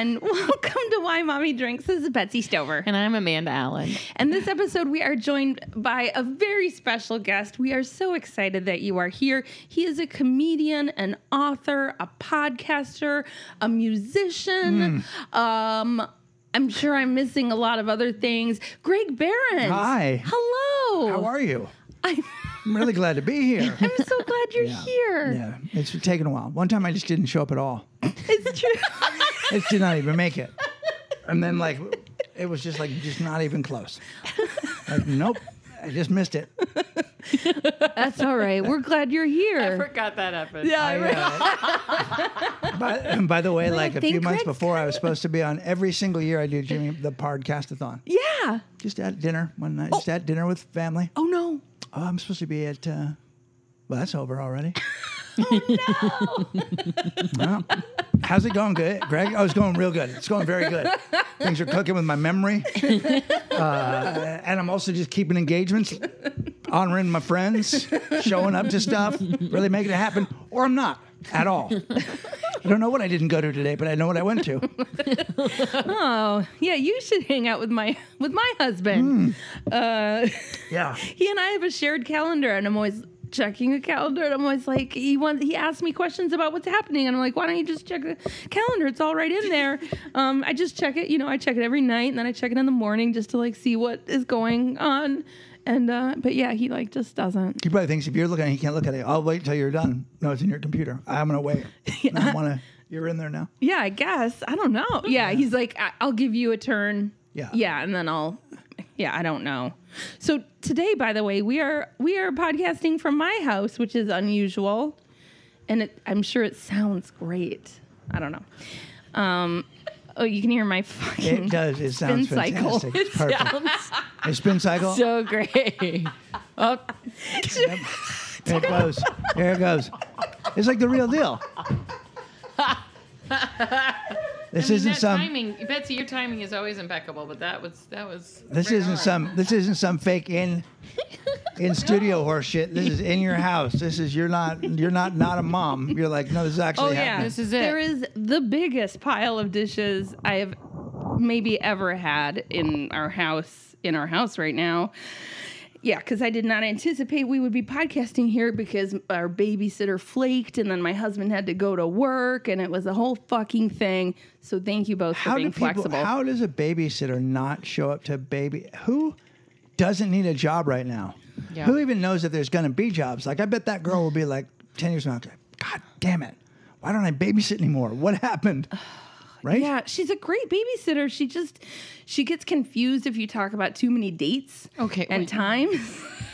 Drinks. Hey everyone, welcome to Why Mommy Drinks. This is Betsy Stover. And I'm Amanda Allen. And this episode, we are joined by a very special guest. We are so excited that you are here. He is a comedian, an author, a podcaster, a musician. Um, I'm sure I'm missing a lot of other things. Greg Behrendt. Hi. Hello. How are you? I'm, I'm really glad to be here. I'm so glad you're here. Yeah, it's taken a while. One time I just didn't show up at all. It's true. It did not even make it. And then like it was just like just not even close. Like nope, I just missed it. That's all right. We're glad you're here. I forgot that happened. yeah, I, right. uh, but and by the way, like a think few months Greg's before, I was supposed to be on every single year I do Jimmy the podcastathon. yeah. Just at dinner one night, just at dinner with family. Oh no. Oh, I'm supposed to be at. Uh, well, that's over already. Well, how's it going? Good, Greg. Oh, it's going real good. It's going very good. Things are cooking with my memory, uh, and I'm also just keeping engagements, honoring my friends, showing up to stuff, really making it happen, or I'm not at all. I don't know what I didn't go to today, but I know what I went to. Oh, yeah, you should hang out with my with my husband. Uh, Yeah. he and I have a shared calendar, and I'm always checking a calendar, and I'm always like, he wants he asks me questions about what's happening, and I'm like, why don't you just check the calendar? It's all right in there. Um, I just check it, you know, I check it every night, and then I check it in the morning just to like see what is going on. And uh, but yeah, he like just doesn't. He probably thinks if you're looking at it, he can't look at it. I'll wait till you're done. No, it's in your computer. I'm gonna wait. I want to. You're in there now. Yeah, I guess I don't know. Yeah, he's like, I- I'll give you a turn. Yeah. yeah, and then I'll. Yeah, I don't know. So today, by the way, we are we are podcasting from my house, which is unusual, and it, I'm sure it sounds great. I don't know. Um, oh, you can hear my fucking It does. It sounds spin cycle. fantastic. It's perfect. A spin cycle. So great. oh, Here it goes. There it goes. It's like the real deal. This isn't that some. timing, Betsy. Your timing is always impeccable, but that was that was. This right isn't on. some. This isn't some fake in in studio horse shit. This is in your house. This is you're not you're not not a mom. You're like no. This is actually Oh yeah, happening. This is it. There is the biggest pile of dishes I have maybe ever had in our house. In our house right now. Yeah, because I did not anticipate we would be podcasting here because our babysitter flaked, and then my husband had to go to work, and it was a whole fucking thing. So thank you both for How being do people? flexible. How does a babysitter not show up to baby? Who doesn't need a job right now? Yeah. Who even knows if there's going to be jobs? Like I bet that girl will be like ten years from now. God damn it! Why don't I babysit anymore? What happened? Right? yeah, she's a great babysitter. She just she gets confused if you talk about too many dates. Okay, and wait. times.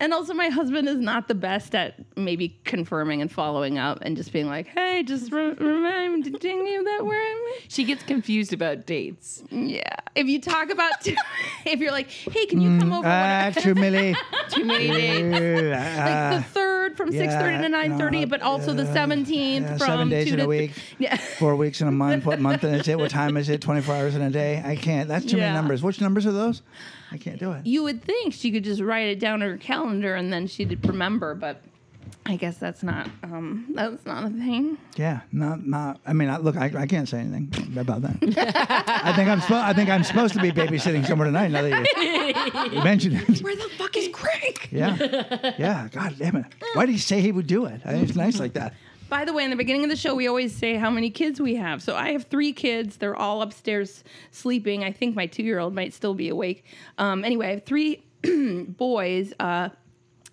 and also, my husband is not the best at maybe confirming and following up and just being like, "Hey, just re- reminding you that we're." She gets confused about dates. Yeah, if you talk about, too, if you're like, "Hey, can you come over?" when I-" Ah, true, Millie. Too many dates. Uh, like the third from six thirty to nine thirty, no, but also the seventeenth yeah, from seven days two in to a week. Yeah. Four weeks in a month. What month is it? What time is it? 24 hours in a day? I can't. That's too Yeah. many numbers. Which numbers are those? I can't do it. you would think she could just write it down on her calendar and then she'd remember, but I guess that's not um that's not a thing. Yeah, not not. I mean, I, look, I, I can't say anything about that. I think I'm supposed. I think I'm supposed to be babysitting somewhere tonight. Now that you, you mentioned it. Where the fuck is Greg? Yeah, yeah. God damn it! Why did he say he would do it? I mean, It's nice like that. By the way, in the beginning of the show, we always say how many kids we have. So I have three kids. They're all upstairs sleeping. I think my two year old might still be awake. Um, anyway, I have three boys uh,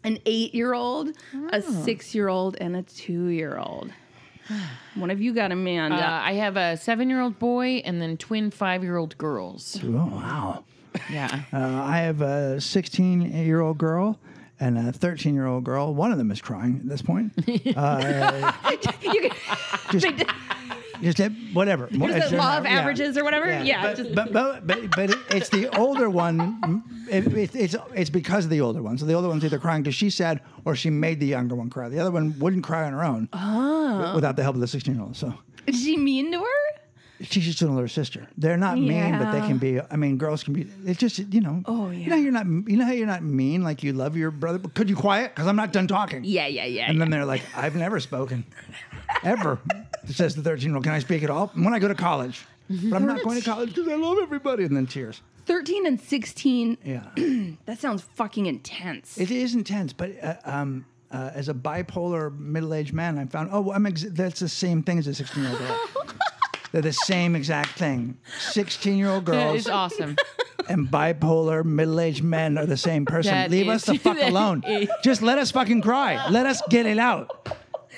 an eight year old, a six year old, and a two year old. One of you got Amanda. Uh, I have a seven-year-old boy and then twin five-year-old girls. Oh wow! Yeah. Uh, I have a 16 year old girl and a 13 year old girl. One of them is crying at this point. Uh, can, just, just whatever. What is it, law of averages or whatever? Yeah, but, just- but, but, but, but it- it's the older one. It, it, it's it's because of the older one. So the older one's either crying because she's sad or she made the younger one cry. The other one wouldn't cry on her own Oh. without the help of the 16 year old. So is she mean to her? She's just an older sister. They're not mean, but they can be. I mean, girls can be. It's just you know. Oh, You know you're not. You know how you're not mean. Like you love your brother. But could you quiet? Because I'm not done talking. Yeah, yeah, yeah. And then they're like, I've never spoken. ever. Says the 13 year old. Can I speak at all? When I go to college. But I'm not going to college because I love everybody. And then tears. 13 and 16. Yeah. That sounds fucking intense. It is intense, but uh, um, uh, as a bipolar middle-aged man, I found oh, I'm ex- that's the same thing as a 16-year-old girl. They're the same exact thing. 16-year-old That girls is awesome. and bipolar middle-aged men are the same person. That Leave us the fuck alone. is- Just let us fucking cry. Let us get it out.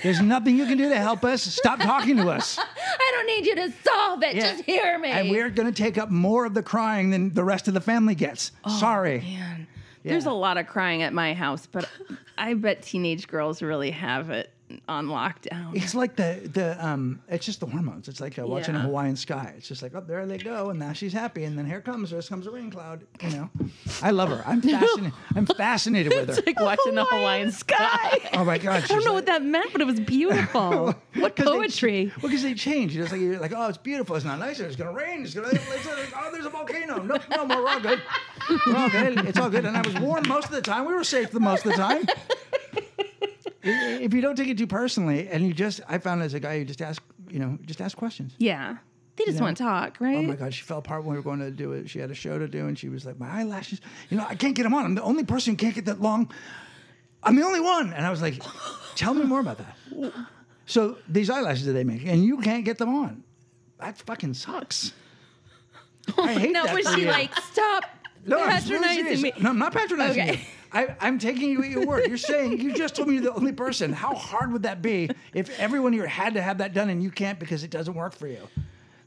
There's nothing you can do to help us. Stop talking to us. I don't need you to solve it. Yeah. Just hear me. And we're going to take up more of the crying than the rest of the family gets. Oh, Sorry. Man, there's a lot of crying at my house, but I bet teenage girls really have it on lockdown. It's like the the um. It's just the hormones. It's like uh, watching a Hawaiian sky. It's just like oh there they go, and now she's happy, and then here comes there comes a rain cloud. You know, I love her. I'm fascinated. I'm fascinated with her. It's like watching the Hawaiian sky. Oh my god, I don't know what that meant, but it was beautiful. what poetry. well, because they change. It's like you're like, oh, it's beautiful. It's not nice. It's gonna rain. It's gonna. It's, it's, oh, there's a volcano. No, no, more. we're all good. We're all good. It's all good. And I was warm most of the time. We were safe the most of the time. if you don't take it too personally, and you just, I found as a guy, you just ask, you know, just ask questions. Yeah. They just Yeah. want to talk, right? Oh my God, she fell apart when we were going to do it. She had a show to do, and she was like, "My eyelashes, you know, I can't get them on. I'm the only person who can't get that long. I'm the only one." And I was like, "Tell me more about that." So these eyelashes that they make, and you can't get them on. That fucking sucks. I hate no, that was for she you. like, stop No, I'm patronizing me? No, I'm not patronizing Okay. you. I, I'm taking you at your word. You're saying you just told me you're the only person. How hard would that be if everyone here had to have that done and you can't because it doesn't work for you?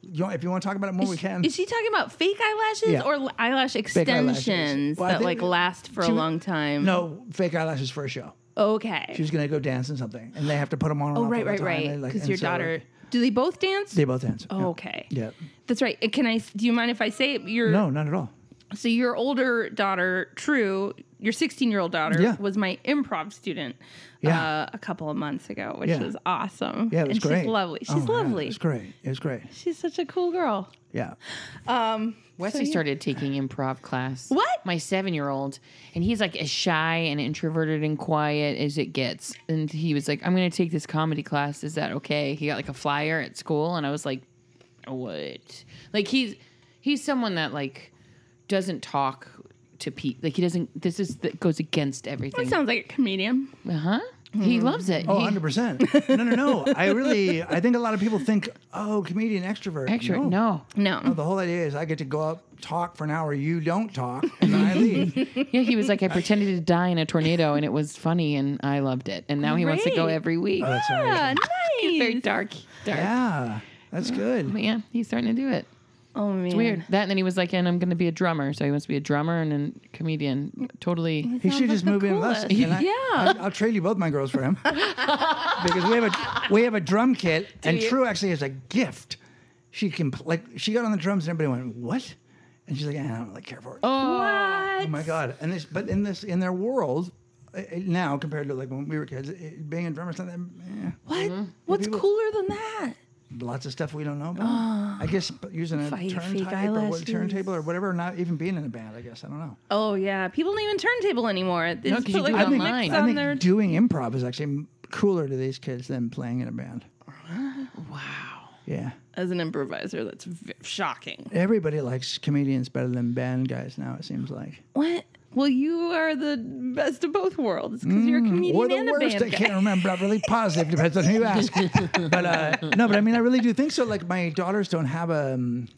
You know, if you want to talk about it more, we can. Is she talking about fake eyelashes Yeah. or eyelash extensions Well, that like last for a long time? No, fake eyelashes for a show. Okay. She's gonna go dance in something, and they have to put them on. and oh, right, right, right. They, like- Because your so, daughter. Do they both dance? They both dance. Oh, yeah. okay. Yeah. That's right. Can I? Do you mind if I say it? Your No, not at all. So your older daughter, True, your 16 year old daughter, Yeah. was my improv student. Yeah. Uh, a couple of months ago, which Yeah. was awesome. Yeah, it was and great. She's lovely. She's Oh my God, lovely. It was great. It was great. She's such a cool girl. Yeah. Um, Wesley started taking improv class. What? My seven year old. And he's like as shy and introverted and quiet as it gets. And he was like, I'm going to take this comedy class. Is that okay? He got like a flyer at school. And I was like, what? Like he's he's someone that like doesn't talk to people. Like he doesn't, this is, that goes against everything. that sounds like a comedian. Uh huh. He loves it. Oh, He- 100%. No, no, no. I really, I think a lot of people think, oh, comedian, extrovert. Extra. No. No. No, the whole idea is I get to go up, talk for an hour, you don't talk, and then I leave. Yeah, he was like, I pretended to die in a tornado and it was funny and I loved it. And now he wants to go Great. every week. That's Yeah, He's very dark. Dark. yeah, that's good. But yeah, he's starting to do it. Oh man, It's weird. That and then he was like, and I'm going to be a drummer. So he wants to be a drummer and then comedian. Totally. He Sounds should just move the in with us. and I, Yeah. I, I'll trade you both my girls for him because we have a we have a drum kit, and you? True actually has a gift. She can like she got on the drums, and everybody went what? And she's like, "Eh, I don't really care for it. Oh, What? Oh my god! And this, but in this, in their world uh, uh, now compared to like when we were kids, it, being a drummer, is not that. Eh, What? What's People- cooler than that? Lots of stuff we don't know about. I guess using a turntable or what, turntable or whatever, not even being in a band. I guess I don't know. Oh yeah, people don't even turntable anymore. They No, just 'cause you put do like it a online. mix I on think their. doing improv is actually cooler to these kids than playing in a band. wow. Yeah. As an improviser, that's v- shocking. Everybody likes comedians better than band guys now. It seems like, What? Well, you are the best of both worlds because you're a comedian or the and a worst. band I guy. can't remember. I'm really positive. Depends on who you ask. but uh, no, but I mean, I really do think so. Like my daughters don't have a. Um,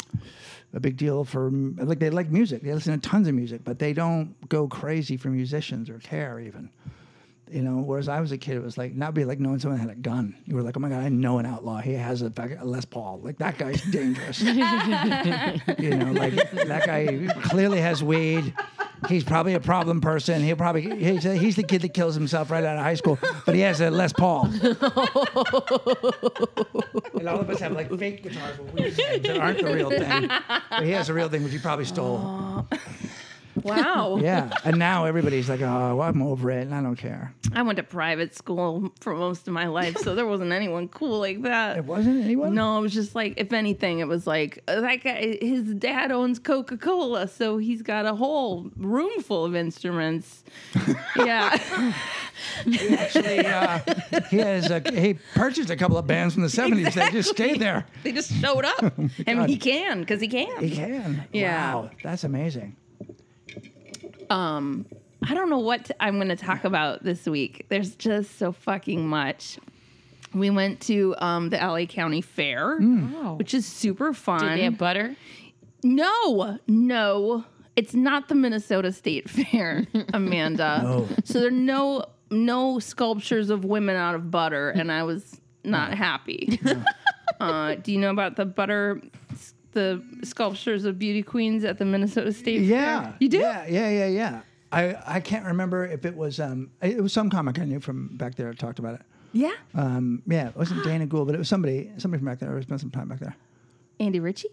a big deal for like they like music. They listen to tons of music, but they don't go crazy for musicians or care even. You know, whereas I was a kid, it was like not be like knowing someone had a gun. You were like, oh my god, I know an outlaw. He has a, a Les Paul. Like that guy's dangerous. you know, like that guy clearly has weed. He's probably a problem person. He'll probably he's, he's the kid that kills himself right out of high school, but he has a Les Paul. and all of us have like fake guitars with weird things that aren't the real thing. But he has a real thing, which he probably stole. Wow. Yeah, and now everybody's like, "Oh, I'm over it, and I don't care." I went to private school for most of my life, so there wasn't anyone cool like that. It wasn't anyone. No, it was just like, if anything, it was like uh, that guy. His dad owns Coca Cola, so he's got a whole room full of instruments. yeah, he actually, uh, he has a, he purchased a couple of bands from the '70s. They just stayed there. they just showed up, and God. he can because he can. He can. Yeah. Wow, that's amazing. Um, I don't know what to, I'm going to talk about this week. There's just so fucking much. We went to um, the LA County Fair, Oh. which is super fun. Did they have butter? No, no, it's not the Minnesota State Fair, Amanda. No. So there are no no sculptures of women out of butter, and I was not happy. uh, do you know about the butter, the sculptures of beauty queens at the Minnesota State Yeah, Fair? You do? Yeah, yeah, yeah, yeah. I, I can't remember if it was um it was some comic I knew from back there that talked about it. Yeah. Um, yeah, it wasn't Dana Gould, but it was somebody somebody from back there. I spent some time back there. Andy Ritchie.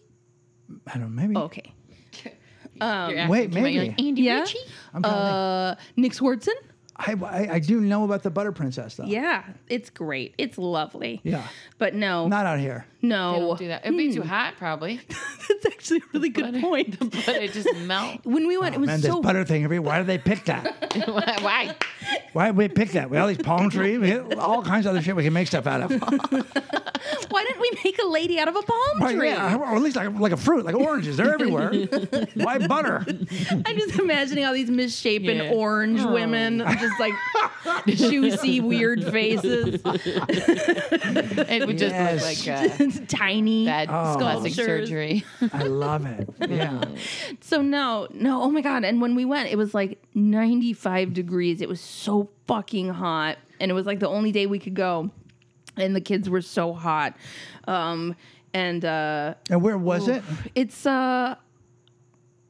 I don't know, maybe. Okay. You're wait, too much. You're maybe. like, Andy Yeah. Ritchie? I'm trying to think. Uh, Nick Swardson. I, I I do know about the Butter Princess though. Yeah, it's great. It's lovely. Yeah. But no, Not out here. No. They don't do that. It'd be too hot, probably. That's actually a really good Butter- point. But it just melt. When we went, it was Oh, Man, this so butter thing every why did they pick that? Why? Why did we pick that? We have all these palm trees, we have all kinds of other shit we can make stuff out of. Why didn't we make a lady out of a palm Right, tree? yeah, or at least like, like a fruit, like oranges. They're everywhere. Why butter? I'm just imagining all these misshapen Yeah. orange women, just like juicy, weird faces, It would just Yes. look like uh, tiny. bad Oh. plastic surgery. I love it. Yeah. So no, no, oh my god! And when we went, it was like 95 degrees. It was so fucking hot, and it was like the only day we could go, and the kids were so hot. Um, and uh, And where was it? it's uh,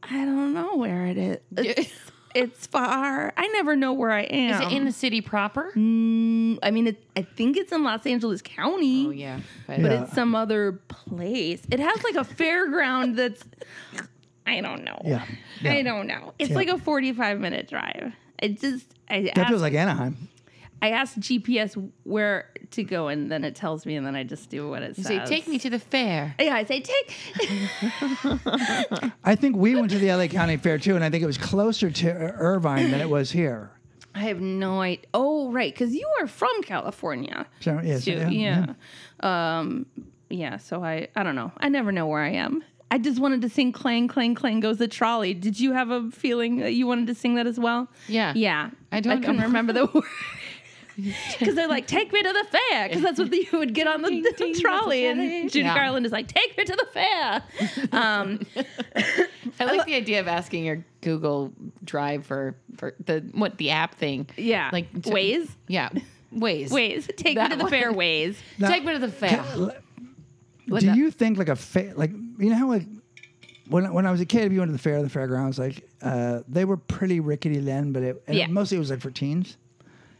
I don't know where it is. It's, it's far. I never know where I am. Is it in the city proper? Mm, I mean, it, I think it's in Los Angeles County. Oh yeah. But But Yeah. it's some other place. It has like a fairground that's. I don't know. Yeah. I don't know. It's Yeah. like a 45 minute drive. It just, I That feels like Anaheim. I asked GPS where to go, and then it tells me, and then I just do what it You says. say, take me to the fair. Yeah, I say, take. I think we went to the LA County Fair too, and I think it was closer to Irvine than it was here. I have no idea. Oh, right. Because you are from California. So, yes, too. yeah, Yeah. Um, yeah. So I, I don't know. I never know where I am. I just wanted to sing "Clang Clang Clang Goes the Trolley." Did you have a feeling that you wanted to sing that as well? Yeah. Yeah. I don't I couldn't remember the word. Because they're like, take me to the fair. Because that's what you would get on the, Ding, the ding, trolley. And trolley. Judy Yeah. Garland is like, take me to the fair. Um, I like the idea of asking your Google Drive for for the what the app thing. yeah. Like to- Waze? Yeah. Waze. Waze. Take That me to the one. fair ways. Now- Take me to the fair. What's Do that? you think like a fa- like you know how like when when I was a kid, if you went to the fair, the fairgrounds, like uh, they were pretty rickety then, but it and Yeah. mostly it was like for teens.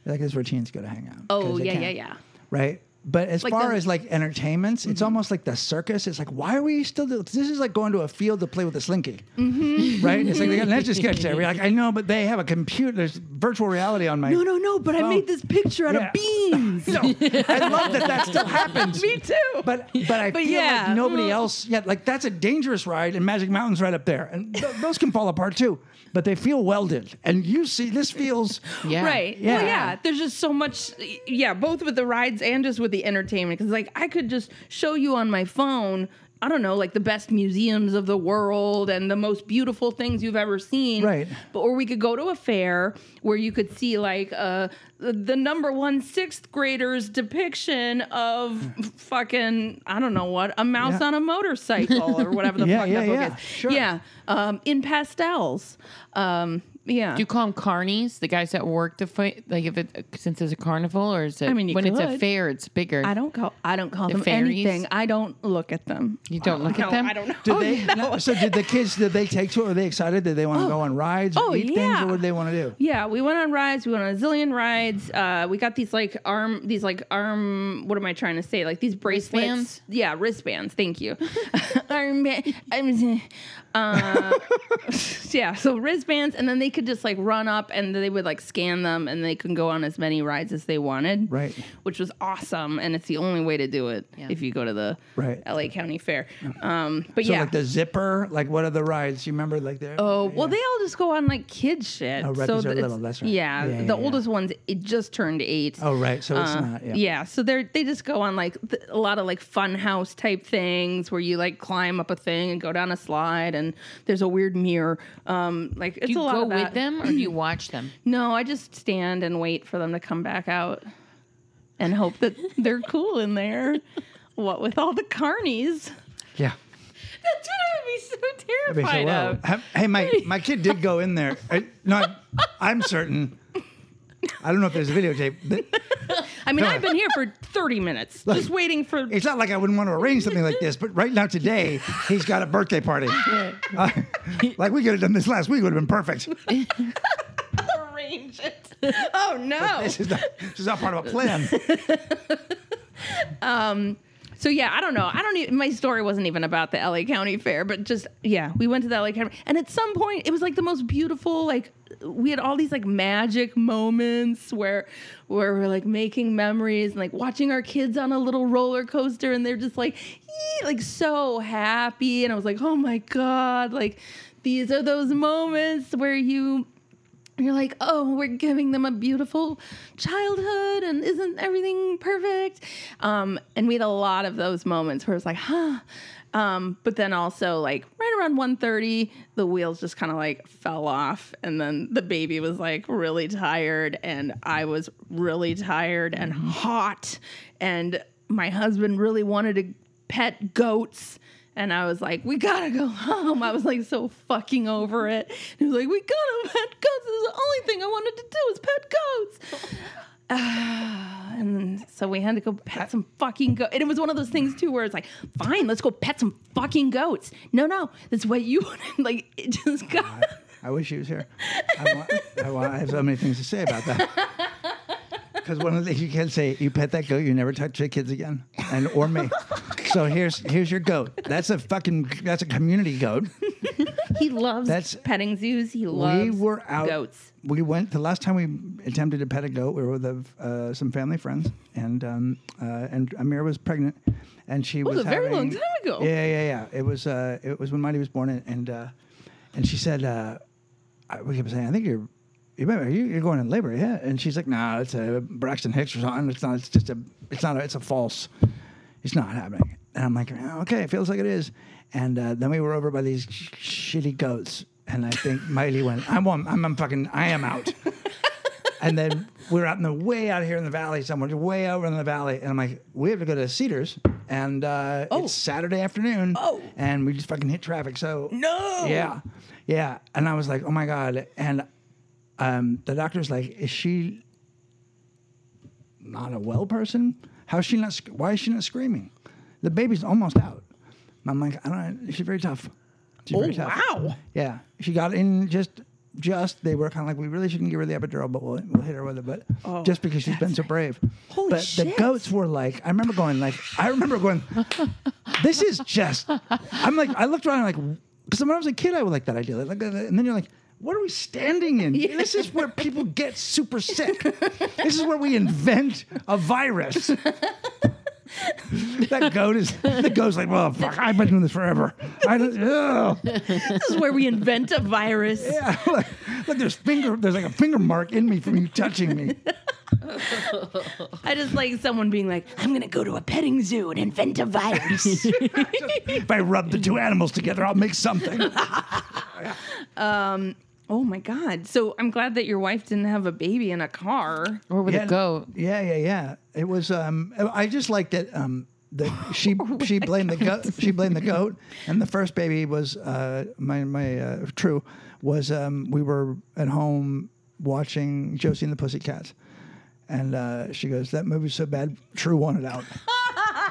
Like it's where teens go to hang out. Oh, yeah, yeah, yeah. Right. But as Like far the- as like entertainments, it's almost like the circus. It's like, why are we still? Do- this is like going to a field to play with a slinky, Mm-hmm. right? It's like they got an etch a sketch there. We're like, I know, but they have a computer. There's virtual reality on my. No, no, no. But I Oh. made this picture out Yeah. of beans. No, I love that that still happens. Me too. But but I But feel yeah. like nobody else. yet. like that's a dangerous ride, and Magic Mountain's right up there, and th- those can fall apart too. But they feel welded, and you see this feels. Yeah. Right. Yeah. Well, yeah. There's just so much. Yeah, both with the rides and just with the entertainment. Because like I could just show you on my phone. I don't know, like the best museums of the world and the most beautiful things you've ever seen. Right. But or we could go to a fair where you could see like uh the, the number one sixth graders depiction of fucking I don't know what a mouse Yeah. on a motorcycle or whatever the Yeah, fuck yeah, that book yeah, is. sure. Yeah. Um, in pastels. Um, yeah. Do you call them carnies? The guys that work the fight, like if it since it's a carnival, or is it? I mean, you when it's a fair, it's bigger. I don't call I don't call The them fairies? anything. I don't look at them. You don't look No, at them. I don't know. Did they? no, so did the kids? Did they take to it? Were they excited? Did they want to go on rides? Or Oh, eat things? yeah. Or what did they want to do? Yeah, we went on rides. We went on a zillion rides. Uh, we got these like arm, these like arm. What am I trying to say? Like these bracelets. Wristbands? Yeah, wristbands. Thank you. arm. I'm- Uh, yeah, so wristbands, and then they could just like run up, and they would like scan them, and they can go on as many rides as they wanted. Right. Which was awesome, and it's the only way to do it Yeah. if you go to the Right. LA County Fair. Um, but So yeah. like the zipper, like what are the rides? You remember like there? Oh well, they all just go on like kid shit. Oh, right, so these are th- little, it's- that's right. Yeah, Yeah, yeah, the yeah. oldest ones it just turned eight. Oh right, so it's Uh, not. Yeah. yeah, so they're they just go on like th- a lot of like fun house type things where you like climb up a thing and go down a slide and there's a weird mirror. Um, like it's Do you a lot go of that. with them or do you watch them? No, I just stand and wait for them to come back out and hope that they're cool in there. What with all the carnies? Yeah. That's what I would be so That'd be so terrified of. Ha- Hey, my my kid did go in there. I, no, I- I'm certain. I don't know if there's a videotape. but I mean, No. I've been here for 30 minutes, just waiting for. It's not like I wouldn't want to arrange something like this, but right now today he's got a birthday party. Uh, like we could have done this last week, would have been perfect. arrange it. Oh no! This is not, this is not part of a plan. um, So yeah, I don't know. I don't. Even, my story wasn't even about the LA County Fair, but just yeah, we went to the LA County, and at some point, it was like the most beautiful. Like we had all these like magic moments where where we're like making memories and like watching our kids on a little roller coaster, and they're just like like so happy, and I was like, oh my god, like these are those moments where you you're like, oh, we're giving them a beautiful childhood, and isn't everything perfect? Um, and we had a lot of those moments where it's like, huh. Um, but then also like right around 1.30, the wheels just kind of like fell off, and then the baby was like really tired, and I was really tired and hot, and my husband really wanted to pet goats. And I was like, we gotta go home. I was like so fucking over it. And He was like, we gotta pet goats. This is the only thing I wanted to do is pet goats. And so we had to go pet some fucking goats. And it was one of those things too where it's like, fine, let's go pet some fucking goats. No, no, that's what you wanted. Like it just got I wish he was here. I, want, I, want, I have so many things to say about that. Because one of the things you can say, you pet that goat, you never touch the kids again, and or me. So here's here's your goat. That's a fucking that's a community goat. He loves That's- petting zoos. He loves we were out. goats. We went the last time we attempted to pet a goat. We were with uh, some family friends, and um, uh, and Amiira was pregnant, and she was was a very long time ago. Yeah, yeah, yeah. It was uh, it was when Mighty was born, and and, uh, and she said, uh, I, we kept saying, I think you're. You remember, you, you're going in labor, yeah? And she's like, No, it's a Braxton Hicks or something. It's not. It's just a. It's not. A, it's a false. It's not happening. And I'm like, "Oh, okay, it feels like it is. And uh, then we were over by these sh- shitty goats, and I think Miley went, I'm, on, I'm, I'm fucking, I am out. and then we were out in the way out here in the valley somewhere, way over in the valley. And I'm like, we have to go to Cedars, and uh, it's Saturday afternoon. Oh. and we just fucking hit traffic. So No. yeah, yeah. And I was like, oh my god. And um, the doctor's like, is she not a well person? How's she not? Why is she not screaming? The baby's almost out. I'm like, I don't. know. She's very tough. She's Oh very tough. wow! Yeah, she got in just. Just they were kind of like we really shouldn't give her the epidural, but we'll, we'll hit her with it. But Oh, just because she's been so brave. Holy but the goats were like, I remember going like, I remember going, this is just. I'm like, I looked around like, because when I was a kid, I would like that idea, like, uh, and then you're like, what are we standing in? This is where people get super sick. this is where we invent a virus. that goat is the goat's like, well, fuck, I've been doing this forever. I don't, ugh. This is where we invent a virus. Yeah, look, look, there's finger, there's like a finger mark in me from you touching me. I just like someone being like, I'm gonna go to a petting zoo and invent a virus. If I rub the two animals together, I'll make something. Um, oh my god! So I'm glad that your wife didn't have a baby in a car. Or with yeah, a goat. Yeah, yeah, yeah. It was. Um, I just liked it. Um, the she she blamed the goat. She blamed the goat, and the first baby was uh, my my uh, true was um, we were at home watching Josie and the Pussycats, and uh, she goes, "That movie's so bad, True wanted out."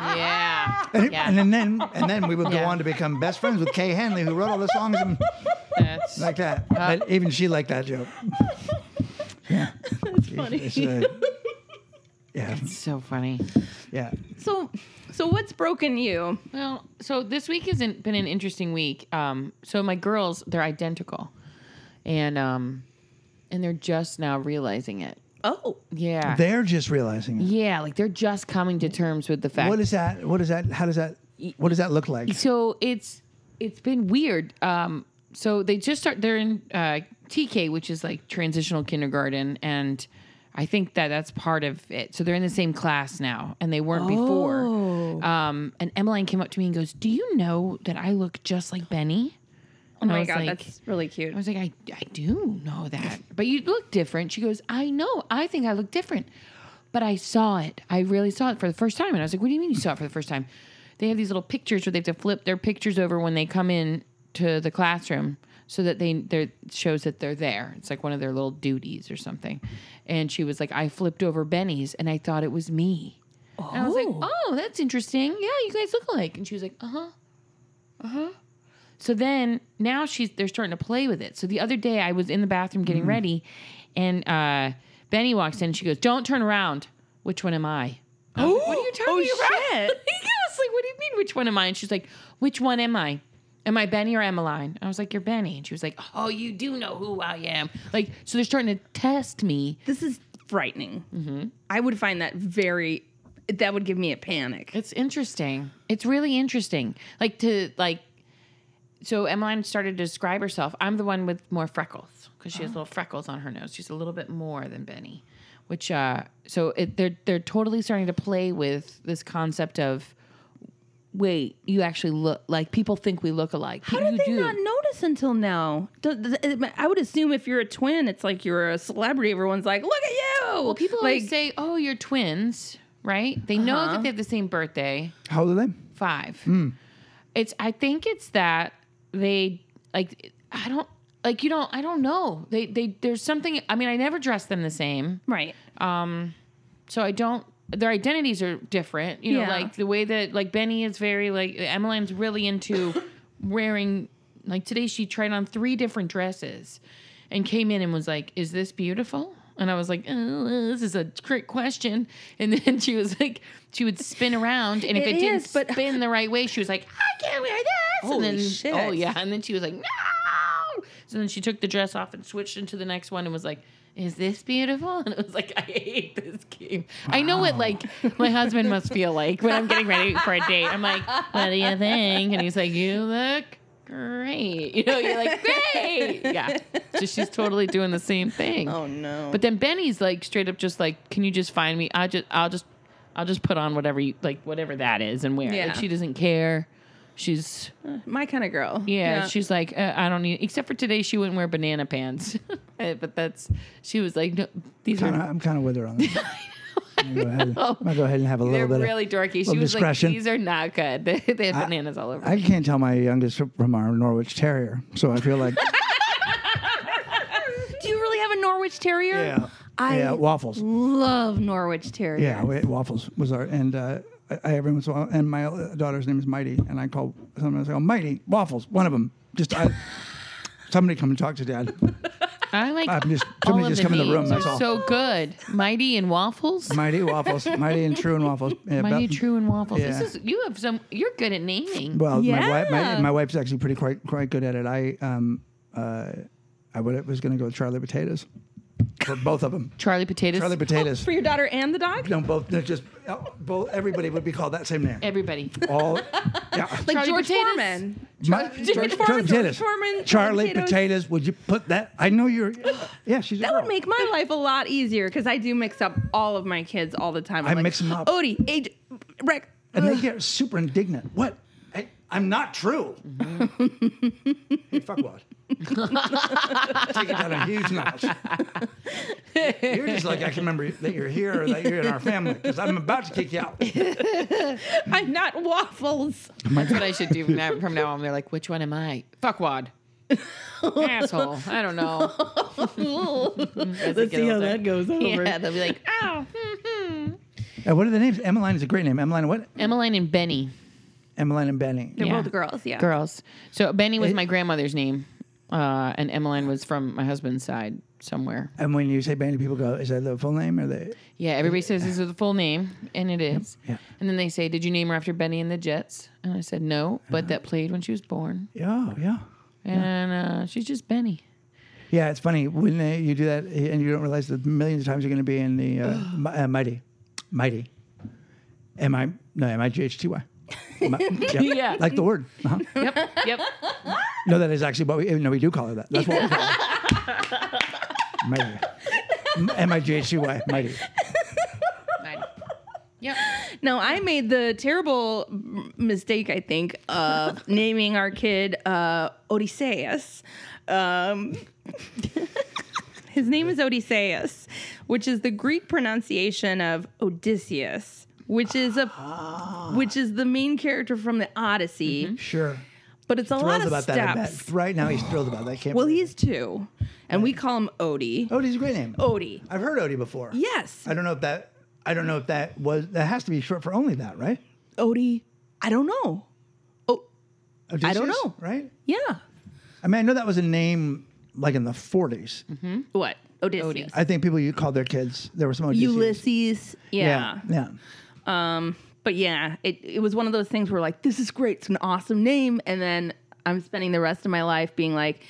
Yeah. And, Yeah. and then and then we would go Yeah. on to become best friends with Kay Hanley, who wrote all the songs and That's like that. but even she liked that joke. Yeah, That's funny. it's, uh, yeah, it's so funny. yeah. so, so what's broken you? Well, so this week has not been an interesting week. Um, so my girls, they're identical, and um, and they're just now realizing it. Oh, Yeah, They're just realizing it. yeah, like they're just coming to terms with the fact. What is that? What is that? How does that? What does that look like? so it's it's been weird. Um, so they just start. They're in uh, TK, which is like transitional kindergarten, and I think that that's part of it. So they're in the same class now, and they weren't before. Um, and Emmeline came up to me and goes, "Do you know that I look just like Benny?" oh And I my god, like- that's really cute. I was like, I, I do know that, but you look different. She goes, I know. I think I look different, but I saw it. I really saw it for the first time. And I was like, What do you mean you saw it for the first time? They have these little pictures where they have to flip their pictures over when they come in to the classroom so that they there shows that they're there. It's like one of their little duties or something. And she was like, I flipped over Benny's and I thought it was me. And I was like, Oh, that's interesting. Yeah, you guys look alike. And she was like, Uh huh. Uh huh. So then now she's they're starting to play with it. So the other day I was in the bathroom getting ready, and uh, Benny walks in. and She goes, "Don't turn around. Which one am I?" Was like, what are you talking oh, about? shit. he goes like, "What do you mean? Which one am I?" And she's like, "Which one am I? Am I Benny or Emmeline?" I was like, "You're Benny." And she was like, "Oh, you do know who I am." Like, so they're starting to test me. This is frightening. Mm-hmm. I would find that very. That would give me a panic. It's interesting. It's really interesting. Like to like. So Emmeline started to describe herself. I'm the one with more freckles because she has little freckles on her nose. She's a little bit more than Benny, which uh. So it, they're they're totally starting to play with this concept of. Wait, you actually look like people think we look alike. How you did they do. not notice until now? I would assume if you're a twin, it's like you're a celebrity. Everyone's like, "Look at you!" well, people like, always say, "Oh, you're twins," right? They know Uh-huh. that they have the same birthday. How old are they? five. It's I think it's that they like I don't like you don't I don't know. They they there's something I mean I never dress them the same. right. Um. So I don't their identities are different. You know, Yeah. like the way that like Benny is very like Emmeline's really into wearing like today she tried on three different dresses and came in and was like, Is this beautiful? And I was like, oh, this is a trick question. And then she was like, she would spin around, and if It it, didn't but- spin the right way, she was like, I can't wear this. Holy and then, oh, shit. oh yeah, and then she was like, no. So then she took the dress off and switched into the next one and was like, is this beautiful? And it was like, I hate this game. I know what like my husband must feel like when I'm getting ready for a date. I'm like, what do you think? And he's like, you look great. You know, you're like, great. Yeah. So she's totally doing the same thing. Oh no. But then Benny's like straight up just like, can you just find me? I just I'll just I'll just put on whatever you like whatever that is and wear. Yeah. Like she doesn't care. She's my kind of girl. yeah, she's like uh, I don't need except for today she wouldn't wear banana pants. Eh, but that's she was like no, these Kinda, are I'm kind of with her on this. I'm gonna go ahead, I'm gonna go ahead and have a they're little bit. really dorky. She was discretion. like these are not good. They, they have bananas all over. of, I can't tell my youngest from our Norwich Terrier, so I feel like Do you really have a Norwich Terrier? yeah, I yeah, waffles. love Norwich Terrier. Yeah, we, waffles was our and uh, I, I every once in a while, and my uh, daughter's name is Mighty, and I call sometimes I go Mighty waffles, one of them. Just I, somebody come and talk to Dad. I like I'm just all somebody of just the come in the room. That's all. so good. Mighty and waffles. Mighty waffles, Mighty and True and waffles. Yeah, Mighty Beth- True and waffles. yeah. This is you have some. You're good at naming. Well, my wife, my, my wife's actually pretty quite quite good at it. I um uh I was going to go with Charlie Potatoes for both of them. Charlie potatoes. Charlie oh, Potatoes. For your daughter and the dog? no, both. They're just oh, both. Everybody would be called that same name. Everybody. All. Yeah. Like Charlie George Potatoes? Foreman. My- George George- Foreman, Charlie George Potatoes. Foreman, Charlie potatoes. potatoes. Would you put that? I know you're. Yeah, she's a That girl. would make my life a lot easier because I do mix up all of my kids all the time. I I'm like, mix 'em up. Odie, age, Rick. and they get super indignant. What? I, I'm not true. Mm-hmm. hey, fuck what? Take it down a huge notch. You're just like I can remember that you're here or that you're in our family because I'm about to kick you out. I'm not waffles. That's what I should do from now, from now on. They're like, which one am I? Fuckwad. Asshole. I don't know. Let's see how that goes over. Yeah, they'll be like, ow. Uh, what are the names? Emmeline is a great name. Emmeline what? Emmeline and Benny, Emmeline and Benny. They're Yeah. both girls, yeah. girls. So Benny was It- my grandmother's name, uh, and Emmeline was from my husband's side somewhere. And when you say Benny, people go, "Is that the full name or the?" Yeah, everybody says this is the full name, and it is. yeah. And then they say, "Did you name her after Benny and the Jets?" And I said, "No, but that played when she was born, Yeah, yeah, and uh, she's just Benny." yeah. It's funny when uh, you do that and you don't realize the millions of times you're going to be in the uh, mi- uh, mighty, mighty. M I no M I G H T Y. Mi- yeah. Yeah. like the word. Uh-huh. Yep, yep. No, that is actually what we. No, we do call her that. That's what we call her. mighty. M I G H T Y. Mighty. Mighty. Yep. No, I made the terrible mistake, I think, of naming our kid uh, Odysseus. Um, his name is Odysseus, which is the Greek pronunciation of Odysseus, which is a ah. which is the main character from the Odyssey. Mm-hmm. Sure. But it's a lot Thrilled of about that. Steps. Right now, he's thrilled about that. Can't Well, believe he's two, and we call him Odie. Odie's a great name. Odie. I've heard Odie before. Yes, I don't know if that. I don't know if that was. That has to be short for only that, right? Odie. I don't know. Oh, Odysseus, I don't know. Right. yeah. I mean, I know that was a name like in the 40s. Mm-hmm. What? Odysseus. I think people you called their kids. There were some Odysseus. Ulysses. Yeah. Yeah. Um, but yeah, it, it was one of those things where like, this is great. It's an awesome name. And then I'm spending the rest of my life being like,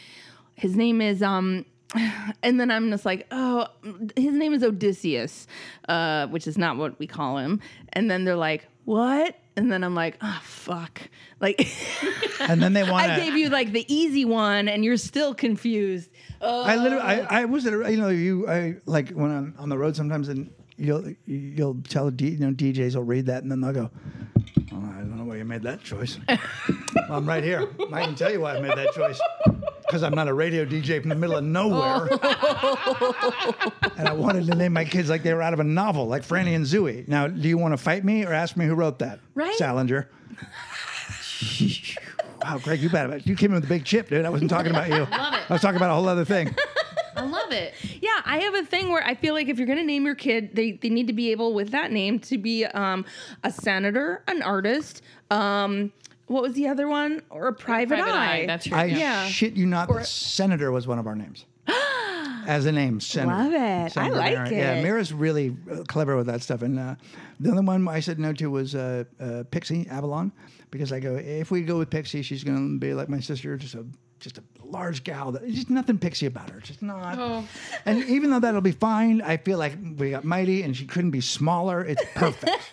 his name is, um, and then I'm just like, oh, his name is Odysseus, uh, which is not what we call him. And then they're like, what? And then I'm like, oh, fuck. Like, And then they want I gave you like the easy one and you're still confused. Oh, I literally, I, I was at, a, you know, you, I like when I'm on the road sometimes, and you'll, you'll tell, D, you know, DJs will read that, and then they'll go, oh, I don't know why you made that choice. well, I'm right here. I can tell you why I made that choice. Because I'm not a radio DJ from the middle of nowhere. Oh. and I wanted to name my kids like they were out of a novel, like Franny and Zooey. Now, do you want to fight me or ask me who wrote that? Right. Salinger. wow, Greg, you bad about it. You came in with a big chip, dude. I wasn't talking about you. Love it. I was talking about a whole other thing. I love it. Yeah, I have a thing where I feel like if you're going to name your kid, they, they need to be able with that name to be um, a senator, an artist. Um, what was the other one? Or a private, Private eye. eye. That's true. I yeah. Yeah. shit you not, that Senator was one of our names. As a name, Senator. Love it. I like Mira. Yeah, it. Mira's really uh, clever with that stuff. And uh, the other one I said no to was uh, uh, Pixie Avalon, because I go, if we go with Pixie, she's going to be like my sister, just a just a large gal. That, just nothing Pixie about her. Just not. Oh. And even though that'll be fine, I feel like we got Mighty, and she couldn't be smaller. It's perfect.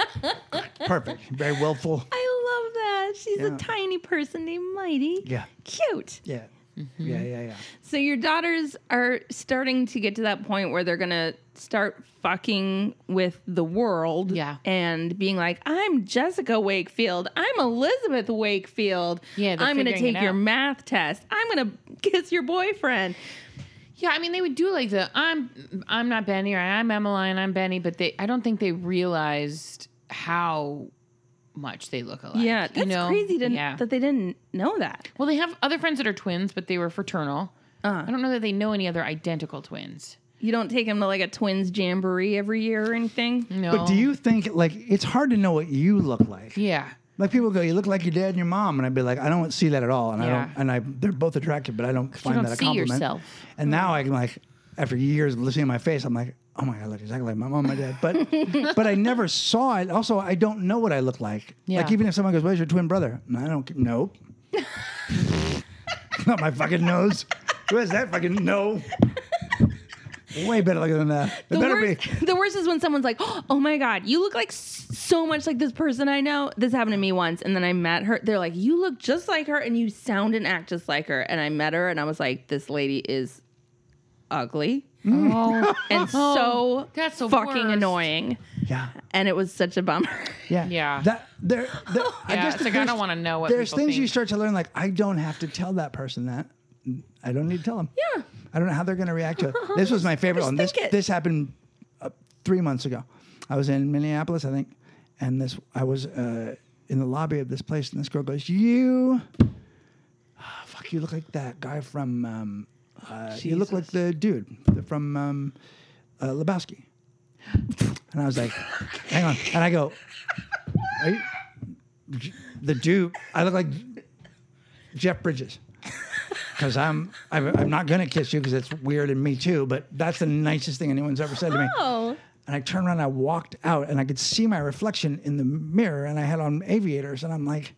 perfect. Very willful. I love that. She's Yeah. a tiny person named Mighty. Yeah. Cute. Yeah. Mm-hmm. Yeah, yeah, yeah. So your daughters are starting to get to that point where they're gonna start fucking with the world, Yeah. and being like, "I'm Jessica Wakefield. I'm Elizabeth Wakefield. Yeah, I'm gonna take your math test. I'm gonna kiss your boyfriend." Yeah, I mean they would do like the I'm I'm not Benny or I'm Emmeline, I'm Benny, but they I don't think they realized how much they look alike. Yeah, that's you know? crazy to, yeah. that they didn't know that. well, they have other friends that are twins, but they were fraternal. Uh-huh. I don't know that they know any other identical twins. You don't take them to like a twins jamboree every year or anything. No. But do you think like it's hard to know what you look like? Yeah. Like people go, you look like your dad and your mom, and I'd be like, I don't see that at all, and I don't, and I they're both attractive, but I don't find don't that a see compliment. yourself. And now I can like, after years of listening to my face, I'm like, oh my god, I look exactly like my mom, and my dad. But but I never saw it. Also, I don't know what I look like. Yeah. Like even if someone goes, "Where's your twin brother?" I don't know. Not my fucking nose. Who has that fucking no? Way better looking than that. It The worst, be. the worst is when someone's like, "Oh my god, you look like so much like this person I know." This happened to me once, and then I met her. They're like, "You look just like her, and you sound and act just like her." And I met her, and I was like, "This lady is ugly Oh, and so that's the fucking worst. annoying." Yeah. And it was such a bummer. Yeah. Yeah. That there. there I Yeah, guess it's like, I there's- don't wanna know what There's people things you think. start to learn. Like I don't have to tell that person that. I don't need to tell them. yeah, I don't know how they're going to react to it. This was my favorite Just one. This think it. this happened uh, three months ago. I was in Minneapolis, I think, and this I was uh, in the lobby of this place, and this girl goes, "You, ah, fuck, you look like that guy from. Um, uh, you look like the dude from um, uh, Lebowski." And I was like, "Hang on," and I go, Are you, "The dude, I look like Jeff Bridges." Because I'm, I'm, I'm not gonna kiss you because it's weird and me too. But that's the nicest thing anyone's ever said to me. Oh. And I turned around and I walked out and I could see my reflection in the mirror and I had on aviators and I'm like,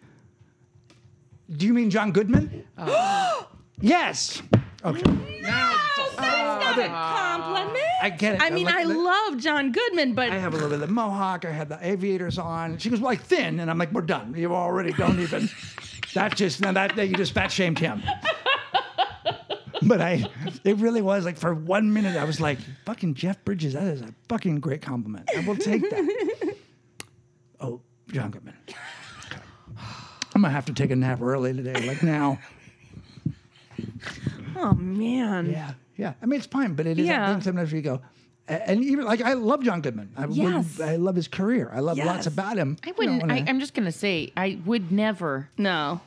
Do you mean John Goodman? yes. Okay. Now That's not a ah. compliment. I get it. I mean, like I the- love John Goodman, but I have a little bit of the mohawk. I had the aviators on. She was like thin, and I'm like, we're done. You already don't even. That just now that you just fat shamed him. But I, it really was like for one minute I was like, fucking Jeff Bridges. That is a fucking great compliment. I will take that. oh, John Goodman. I'm gonna have to take a nap early today, like now. Oh man. Yeah, yeah. I mean, it's fine, but it is Yeah. sometimes where you go, and even like I love John Goodman. I, would- Yes. I love his career. I love Yes. lots about him. I You know, wouldn't. and I, I'm just gonna say I would never No.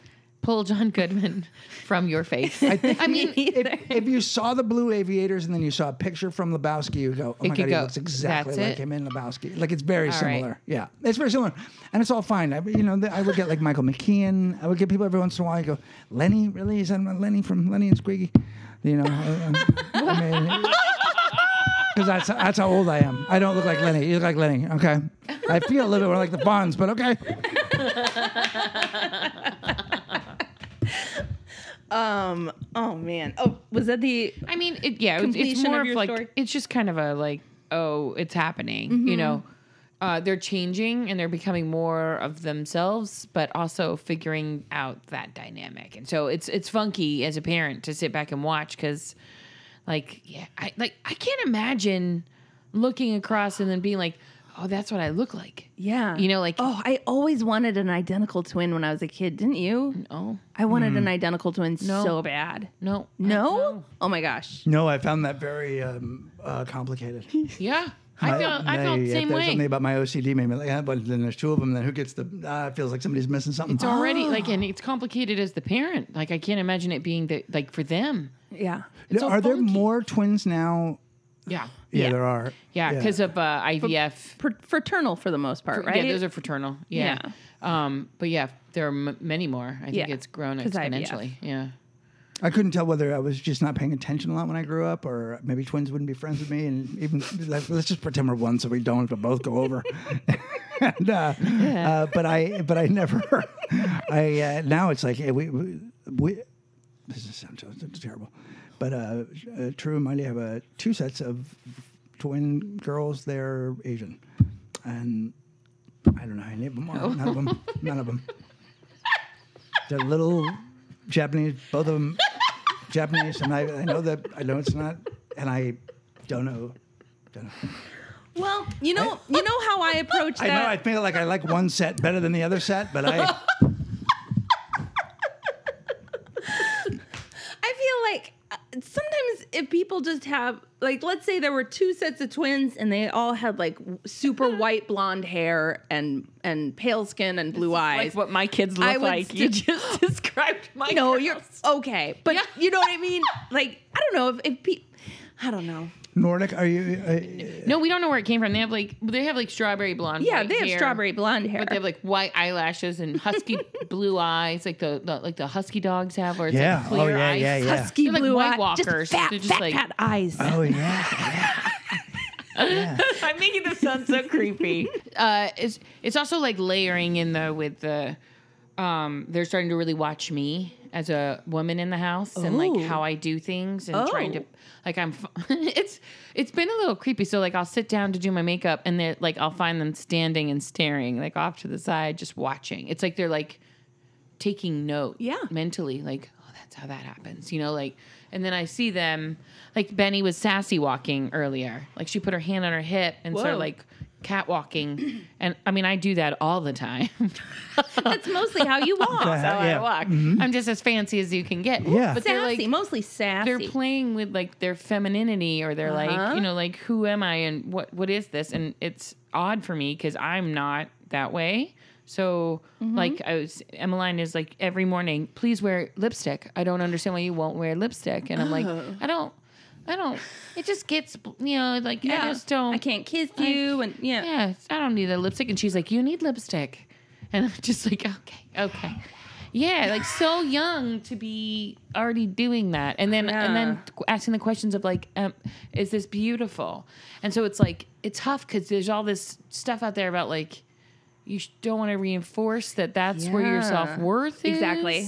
Pull John Goodman from your face. I, think I mean, if, if you saw the blue aviators and then you saw a picture from Lebowski, you go, "Oh my god, he looks exactly "That's like it?" him in Lebowski." Like it's very All right. similar. Yeah, it's very similar, and it's all fine. I, you know, I would get like Michael McKean. I would get people every once in a while. I go, "Lenny, really? Is that Lenny from Lenny and Squiggy?" You know, I. Because that's that's how old I am. I don't look like Lenny. You look like Lenny. Okay. I feel a little bit more like the Fonz, but okay. Um. Oh man. Oh, was that the? I mean, it, yeah, it's, it's more of of like story? it's just kind of a like, oh, it's happening. Mm-hmm. You know, uh, they're changing and they're becoming more of themselves, but also figuring out that dynamic. And so it's it's funky as a parent to sit back and watch because, like, yeah, I like I can't imagine looking across and then being like, oh, that's what I look like. Yeah. You know, like, Oh, I always wanted an identical twin when I was a kid, didn't you? oh I wanted an identical twin No. so bad. no, No? Oh my gosh. No, I found that very um, uh, complicated. yeah. I felt I felt the same there's way. Something about my OCD made me like, yeah, but then there's two of them. Then who gets the? Uh, it feels like somebody's missing something. It's already like, and it's complicated as the parent. Like, I can't imagine it being the like for them. Yeah. It's are there more twins now? Yeah, Yeah, Yeah. there are. yeah, because of uh, IVF. Fr- fraternal for the most part, right? Yeah, those are fraternal. Yeah. Um, but yeah, there are m- many more. I think Yeah, it's grown 'cause IVF. exponentially. Yeah. I couldn't tell whether I was just not paying attention a lot when I grew up, or maybe twins wouldn't be friends with me. And even like, let's just pretend we're one, so we don't have to both go over. and, uh, uh, but I, but I never. I uh, now it's like eh, we, we, we this is sounds so- so terrible, but uh, uh, True and Mighty have uh, two sets of twin girls. They're Asian, and I don't know any of them. Are. None of them. None of them. They're little Japanese, both of them Japanese, and I, I know that I know it's not, and I don't know. Don't know. Well, you know, you know how I approach that. I know I feel like I like one set better than the other set, but I I feel like uh, sometimes if people just have like let's say there were two sets of twins and they all had like super white blonde hair and and pale skin and blue eyes. Like what my kids look like. You just described my. no, girls. you're okay, but Yeah. you know what I mean. Like I don't know if if pe- I don't know. Nordic. Are you? Uh, No, we don't know where it came from. They have like they have like strawberry blonde. Hair. Yeah, white they have hair, strawberry blonde hair. But they have like white eyelashes and husky blue eyes, like the, the like the husky dogs have, or it's Yeah. like clear Oh, yeah, eyes. yeah, yeah. Husky They're like blue White eyes, Walkers. just fat, They're just fat, like- fat eyes. oh yeah. yeah. I'm making this sound so creepy. Uh, it's it's also like layering in though with the um, they're starting to really watch me as a woman in the house and like Oh. how I do things and trying to Oh. like I'm f- it's it's been a little creepy. So like I'll sit down to do my makeup and they're like I'll find them standing and staring like off to the side just watching. It's like they're like taking note Yeah. mentally like oh that's how that happens you know like and then i see them like benny was sassy walking earlier like she put her hand on her hip and Whoa. started like catwalking, and I mean I do that all the time. That's mostly how you walk. Yeah. how I walk. I'm just as fancy as you can get. Yeah. but they're sassy, like mostly sassy. they're playing with like their femininity or they're Uh-huh. like you know like who am i and what what is this and it's odd for me because i'm not that way so Mm-hmm. like i was emmeline is like every morning please wear lipstick i don't understand why you won't wear lipstick and i'm like Oh. i don't i don't it just gets you know like i just don't I can't kiss you, and yeah. yeah i don't need a lipstick. And she's like you need lipstick. And i'm just like okay okay. Yeah like so young to be already doing that. And then and then asking the questions of like um, is this beautiful? And so it's like it's tough because there's all this stuff out there about like you don't want to reinforce that that's where your self-worth is. Exactly.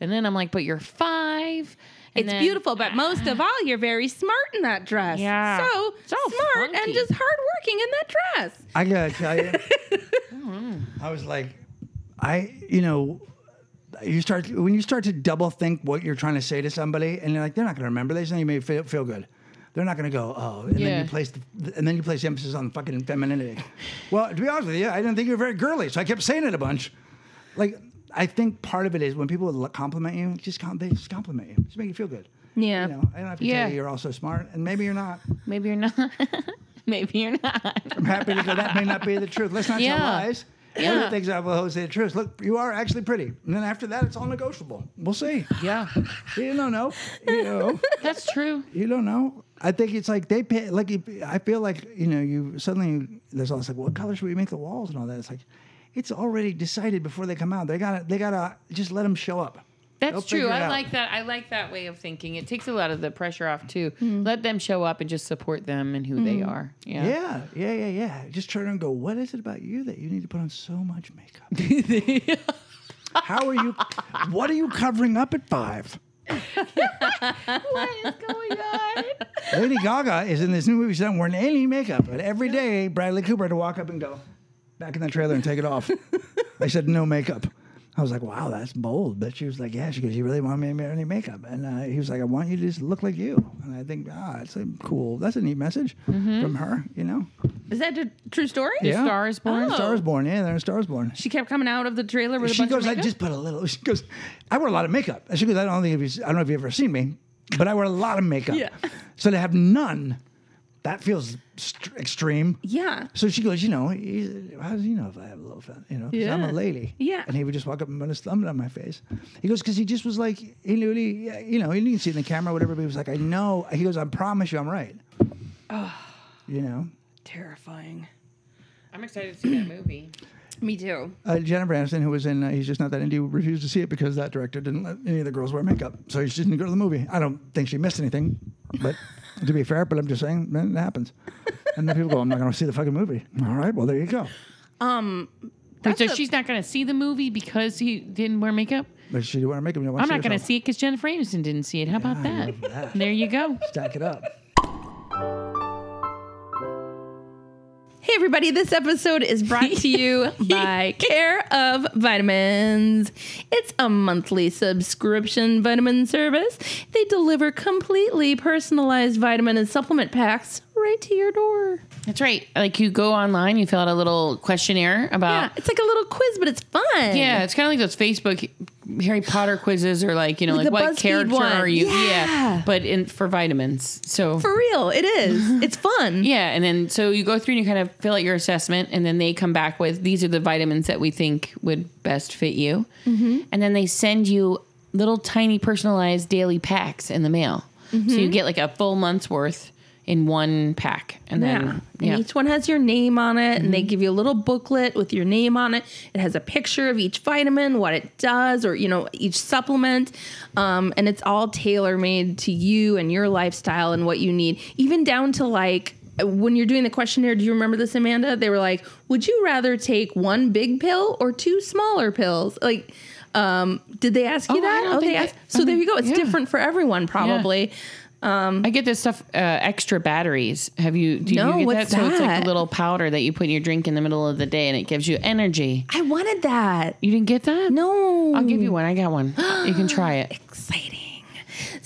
and then i'm like but you're five and It's then- beautiful, but most of all, you're very smart in that dress. Yeah. So It's smart funky. and just hardworking in that dress. I gotta tell you, I was like, I, you know, you start when you start to double think what you're trying to say to somebody, and you're like, they're not gonna remember. They just think you made feel, feel good. They're not gonna go, oh, and then you place the, and then you place the emphasis on fucking femininity. well, to be honest with you, I didn't think you were very girly, so I kept saying it a bunch. Like, I think part of it is when people compliment you, just just compliment you, just make you feel good. Yeah. You know, I don't have to Yeah. tell you you're also smart, and maybe you're not. maybe you're not maybe you're not I'm happy to go. That may not be the truth. Let's not Yeah. tell lies. Yeah. Everyone thinks I will always say the truth. Look, you are actually pretty. And then after that, it's all negotiable. We'll see. yeah You don't know. You know. that's true You don't know. I think it's like they pay. Like I feel like you know, you suddenly there's all this like, what color should we make the walls and all that. It's like it's already decided before they come out. They gotta they gotta just let them show up. They'll That's true. I out. like that. I like that way of thinking. It takes a lot of the pressure off too. Mm-hmm. Let them show up and just support them and who they are. Yeah. Yeah, yeah, yeah, yeah. Just turn and go. What is it about you that you need to put on so much makeup? How are you? What are you covering up at five? what is going on? Lady Gaga is in this new movie. She's not wearing any makeup, but every day Bradley Cooper had to walk up and go back in the trailer and take it off. they said no makeup. I was like, wow, that's bold. But she was like, yeah. She goes, you really want me to wear any makeup? And uh, he was like, I want you to just look like you. And I think, ah, that's a cool. That's a neat message from her. You know, Is that a true story? Yeah. Star is born. Oh. Star is born. Yeah, they're in Star is born. She kept coming out of the trailer with a bunch of things. she goes, of I just put a little. She goes, I wear a lot of makeup. And she goes, I don't think if you, I don't know if you've ever seen me, but I wear a lot of makeup. Yeah. So to have none, that feels st- extreme. yeah. So she goes, you know, he, how does he know if I have a little fat? You know, 'cause I'm a lady. Yeah. And he would just walk up and put his thumb on my face. He goes, because he just was like, he knew, he, you know, he didn't see it in the camera, or whatever, but he was like, I know. He goes, I promise you I'm right. Oh. You know, Terrifying. I'm excited to see that movie. Me too. uh, Jennifer Aniston, who was in uh, He's Just Not That Into, refused to see it because that director didn't let any of the girls wear makeup. So she didn't go to the movie. I don't think she missed anything, but to be fair, but I'm just saying, then it happens. And then people go, I'm not going to see the fucking movie. All right, well, there you go. Um, Wait, so a- she's not going to see the movie because he didn't wear makeup? But she didn't wear makeup. You know, I'm not going to see it because Jennifer Aniston didn't see it. How about that? that. There you go. Stack it up. Hey, everybody, this episode is brought to you by Care of Vitamins. It's a monthly subscription vitamin service. They deliver completely personalized vitamin and supplement packs right to your door. That's right. Like you go online, you fill out a little questionnaire about. Yeah, it's like a little quiz, but it's fun. Yeah, it's kind of like those Facebook Harry Potter quizzes, or like you know, Like like, what BuzzFeed character one. are you? Yeah. but in for vitamins. So For real, it is. It's fun. Yeah, and then so you go through and you kind of fill out your assessment, and then they come back with these are the vitamins that we think would best fit you, Mm-hmm. and then they send you little tiny personalized daily packs in the mail, so Mm-hmm. you get like a full month's worth in one pack, and Yeah. then And each one has your name on it, and they give you a little booklet with your name on it. It has a picture of each vitamin, what it does, or you know, each supplement. Um, and it's all tailor made to you and your lifestyle and what you need, even down to like when you're doing the questionnaire. Do you remember this, Amanda? They were like, "Would you rather take one big pill or two smaller pills?" Like. Um, did they ask you Oh, that? Oh, they asked. So there you go. It's yeah. different for everyone, probably. I get this stuff uh, extra batteries. Have you? Do No, you get what's that? So it's like a little powder that you put in your drink in the middle of the day, and it gives you energy. I wanted that. You didn't get that? No, I'll give you one. I got one. You can try it. exciting.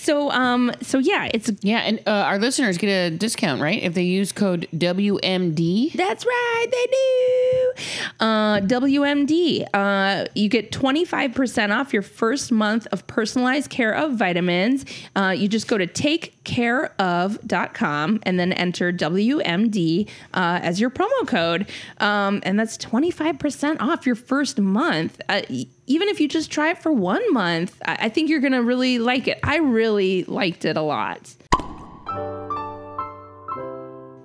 So um so yeah, it's Yeah, and uh, our listeners get a discount, right? If they use code WMD. That's right, they do. Uh, WMD, uh, you get 25% off your first month of personalized care of vitamins. Uh, you just go to takecareof.com and then enter WMD uh, as your promo code. Um, and that's 25% off your first month. Uh, even if you just try it for one month, I, I think you're going to really like it. I really liked it a lot.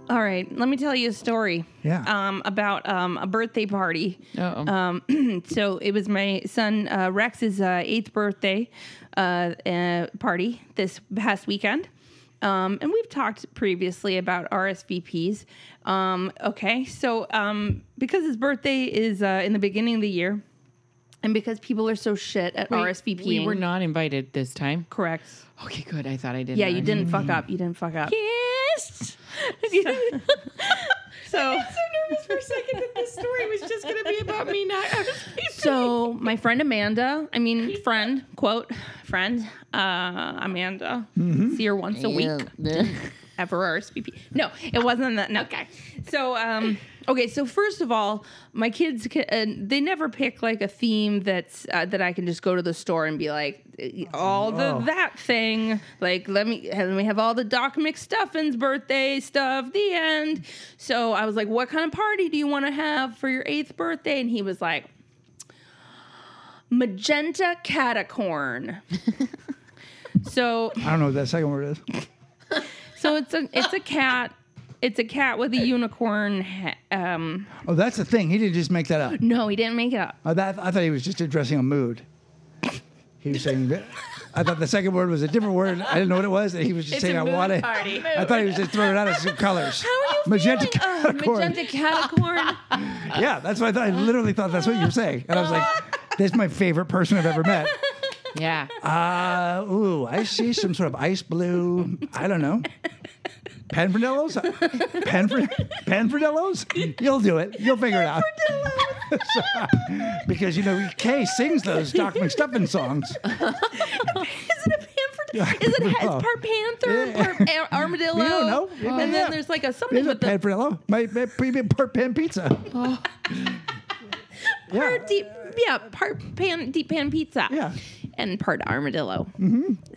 All right, let me tell you a story. Yeah. Um, about um, a birthday party. Uh-oh. Um, so it was my son uh, Rex's uh, eighth birthday uh, uh, party this past weekend. Um, and we've talked previously about RSVPs. Um, okay, so um, because his birthday is uh, in the beginning of the year, and because people are so shit at RSVPing, We were not invited this time. correct. Okay, good. I thought I did. Yeah, you didn't fuck up. You didn't fuck up. Yes. So, so nervous for a second that this story was just going to be about me not. so my friend Amanda, I mean friend, quote friend, uh, Amanda, see her once a week. ever RSVP. No, it wasn't that. No. Okay. So, um, okay. So first of all, my kids, ca- uh, they never pick like a theme that's uh, that I can just go to the store and be like, eh, all the Oh. that thing. Like, let me let me have all the Doc McStuffins birthday stuff. The end. So I was like, what kind of party do you want to have for your eighth birthday? And he was like. Magenta catacorn. so I don't know what that second word is. so it's a it's a cat. It's a cat with a unicorn. Ha- um, Oh, that's the thing. He didn't just make that up. no, he didn't make it up. Oh, that, I thought he was just addressing a mood. He was saying that. I thought the second word was a different word. I didn't know what it was. And he was just saying, I want it. party. I thought he was just throwing it out as some colors. How are you Magenta feeling? Uh, catacorn. magenta catacorn. Yeah, that's what I thought. I literally thought that's what you were saying. And I was like, this is my favorite person I've ever met. Yeah. Uh, ooh, I see some sort of ice blue. I don't know. Penfernillos? Penfr- Penfernillos? You'll do it. You'll figure it out. because, you know, Kay sings those Doc McStuffin songs. Is it a panther? Is it is Oh. part panther, Yeah. part armadillo? We don't know. And Yeah. then there's like a something a with the Penfernillo. My, my premium per pan pizza. Oh. yeah. part deep, yeah, part pan deep pan pizza. Yeah. And part armadillo.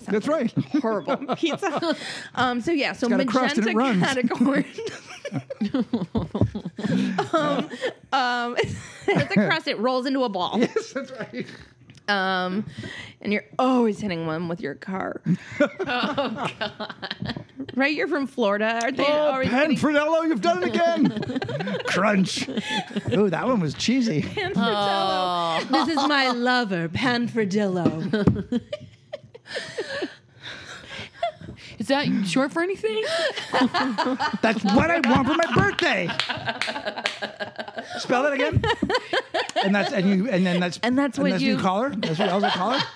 That's right. Horrible pizza. Um. So yeah. So got a crust and magenta it runs. catacorn. um. Um. it's a crust. It rolls into a ball. yes, that's right. Um, and you're always hitting one with your car. Right, you're from Florida. Are they Oh, always getting Penfernillo, you've done it again. Crunch. Ooh, that one was cheesy. Panfredillo? This is my lover, Panfredillo. Is that short for anything? That's what I want for my birthday. Spell it again. And that's and you and then that's And that's what you- call her. That's what else we call her.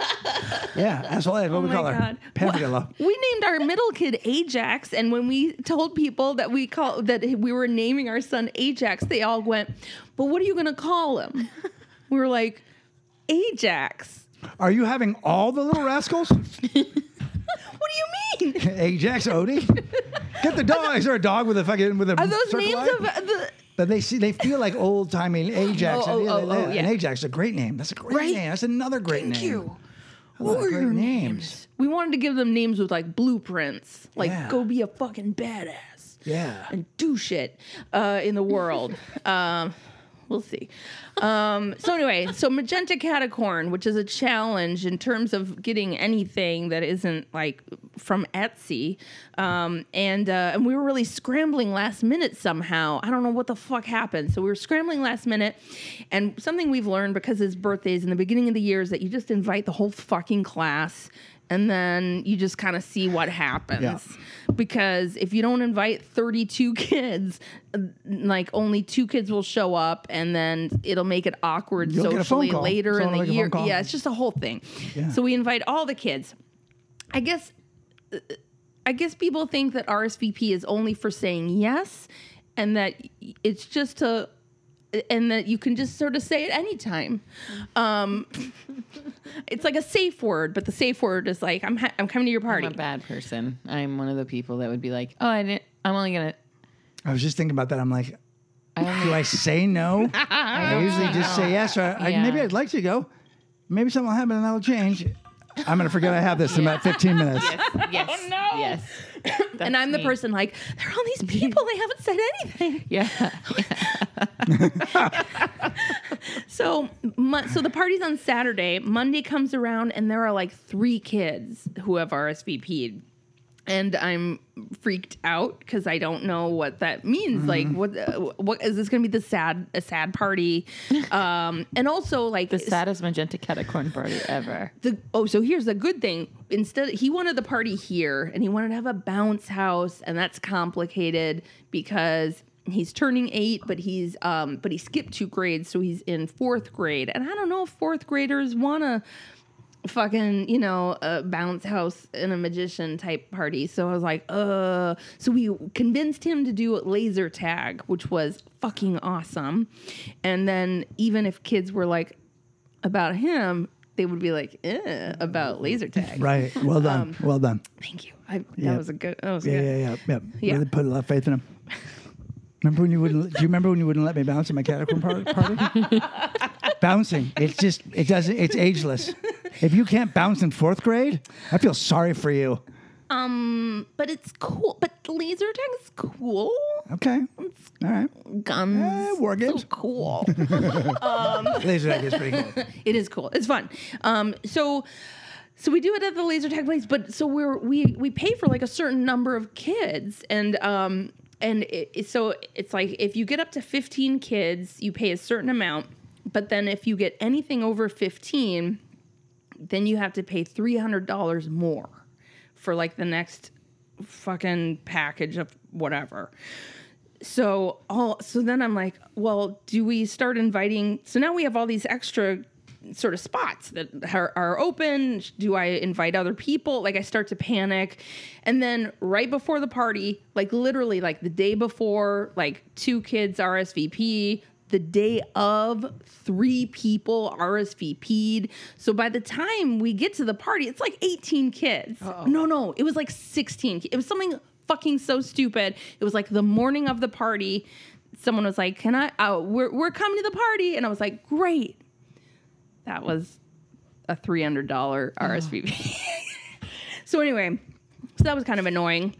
Yeah, that's what, what we my call her. God. Penfernillo. We named our middle kid Ajax, and when we told people that we call that we were naming our son Ajax, they all went, "But what are you going to call him?" we were like, "Ajax." Are you having all the little rascals? What do you mean? Ajax, Odie. Get the dog. Is there a dog with a fucking with a Are those names eye? of the? But they see they feel like old timey Ajax. Oh, and, oh, oh, oh, and yeah. Ajax is a great name. That's a great Right? name. That's another great Thank name. Thank you. What were your names. We wanted to give them names with like blueprints, like Yeah. go be a fucking badass Yeah. and do shit uh, in the world. um, we'll see. Um, so anyway, so magenta catacorn, which is a challenge in terms of getting anything that isn't like from Etsy, um, and uh, and we were really scrambling last minute somehow. I don't know what the fuck happened. So we were scrambling last minute, and something we've learned because his birthday is in the beginning of the year is that you just invite the whole fucking class. And then you just kind of see what happens. Yeah. because if you don't invite 32 kids like only two kids will show up and then it'll make it awkward You'll get a phone socially later in the year. Yeah it's just a whole thing. Yeah. so we invite all the kids. I guess i guess people think that rsvp is only for saying yes and that it's just to and that you can just sort of say it anytime. Um, it's like a safe word, but the safe word is like, I'm, ha- I'm coming to your party. I'm a bad person. I'm one of the people that would be like, oh, I didn't. I'm only gonna. I was just thinking about that. I'm like, I do I say no? I usually just say yes, or I, Yeah. maybe I'd like to go. Maybe something will happen and that'll change. I'm gonna forget I have this in about 15 minutes. yes. Oh, no. Yes. and I'm the person like, there are all these people, they haven't said anything. Yeah. So, Mo- so the party's on Saturday. Monday comes around, and there are like three kids who have RSVP'd, and I'm freaked out because I don't know what that means. Like, what uh, what is this going to be? The sad a sad party, um, and also like the saddest magenta catacorn party ever. the oh so here's the good thing instead he wanted the party here and he wanted to have a bounce house and that's complicated because he's turning eight but he's um but he skipped two grades so he's in fourth grade and i don't know if fourth graders want to fucking you know a bounce house and a magician type party so i was like uh so we convinced him to do laser tag which was fucking awesome and then even if kids were like about him they would be like eh, about laser tag Right. Well done. well done. thank you I, that Yeah. was a good that was Yeah, good yeah, yeah, yeah. Yeah. Really put a lot of faith in him. Remember when you wouldn't? Do you remember when you wouldn't let me bounce at my catacomb par- party? Bouncing. It's just. It doesn't. It's ageless. If you can't bounce in fourth grade, I feel sorry for you. um but it's cool but laser tag is cool Okay. All right. guns Eh, war games. so cool Laser tag is pretty cool. it is cool. It's fun. Um, so so we do it at the laser tag place, but so we're we we pay for like a certain number of kids, and um and it, so it's like if you get up to fifteen kids, you pay a certain amount, but then if you get anything over fifteen, then you have to pay three hundred dollars more for like the next fucking package of whatever. So all so then i'm like well do we start inviting so now we have all these extra sort of spots that are, are open do i invite other people like i start to panic and then right before the party like literally like the day before like two kids rsvp the day of three people RSVP'd. So by the time we get to the party, it's like 18 kids. No, no, it was like 16. It was something fucking so stupid. It was like the morning of the party. Someone was like, "Can I? Uh, we're we're coming to the party," and I was like, "Great." That was a three hundred dollar RSVP. so anyway, so that was kind of annoying.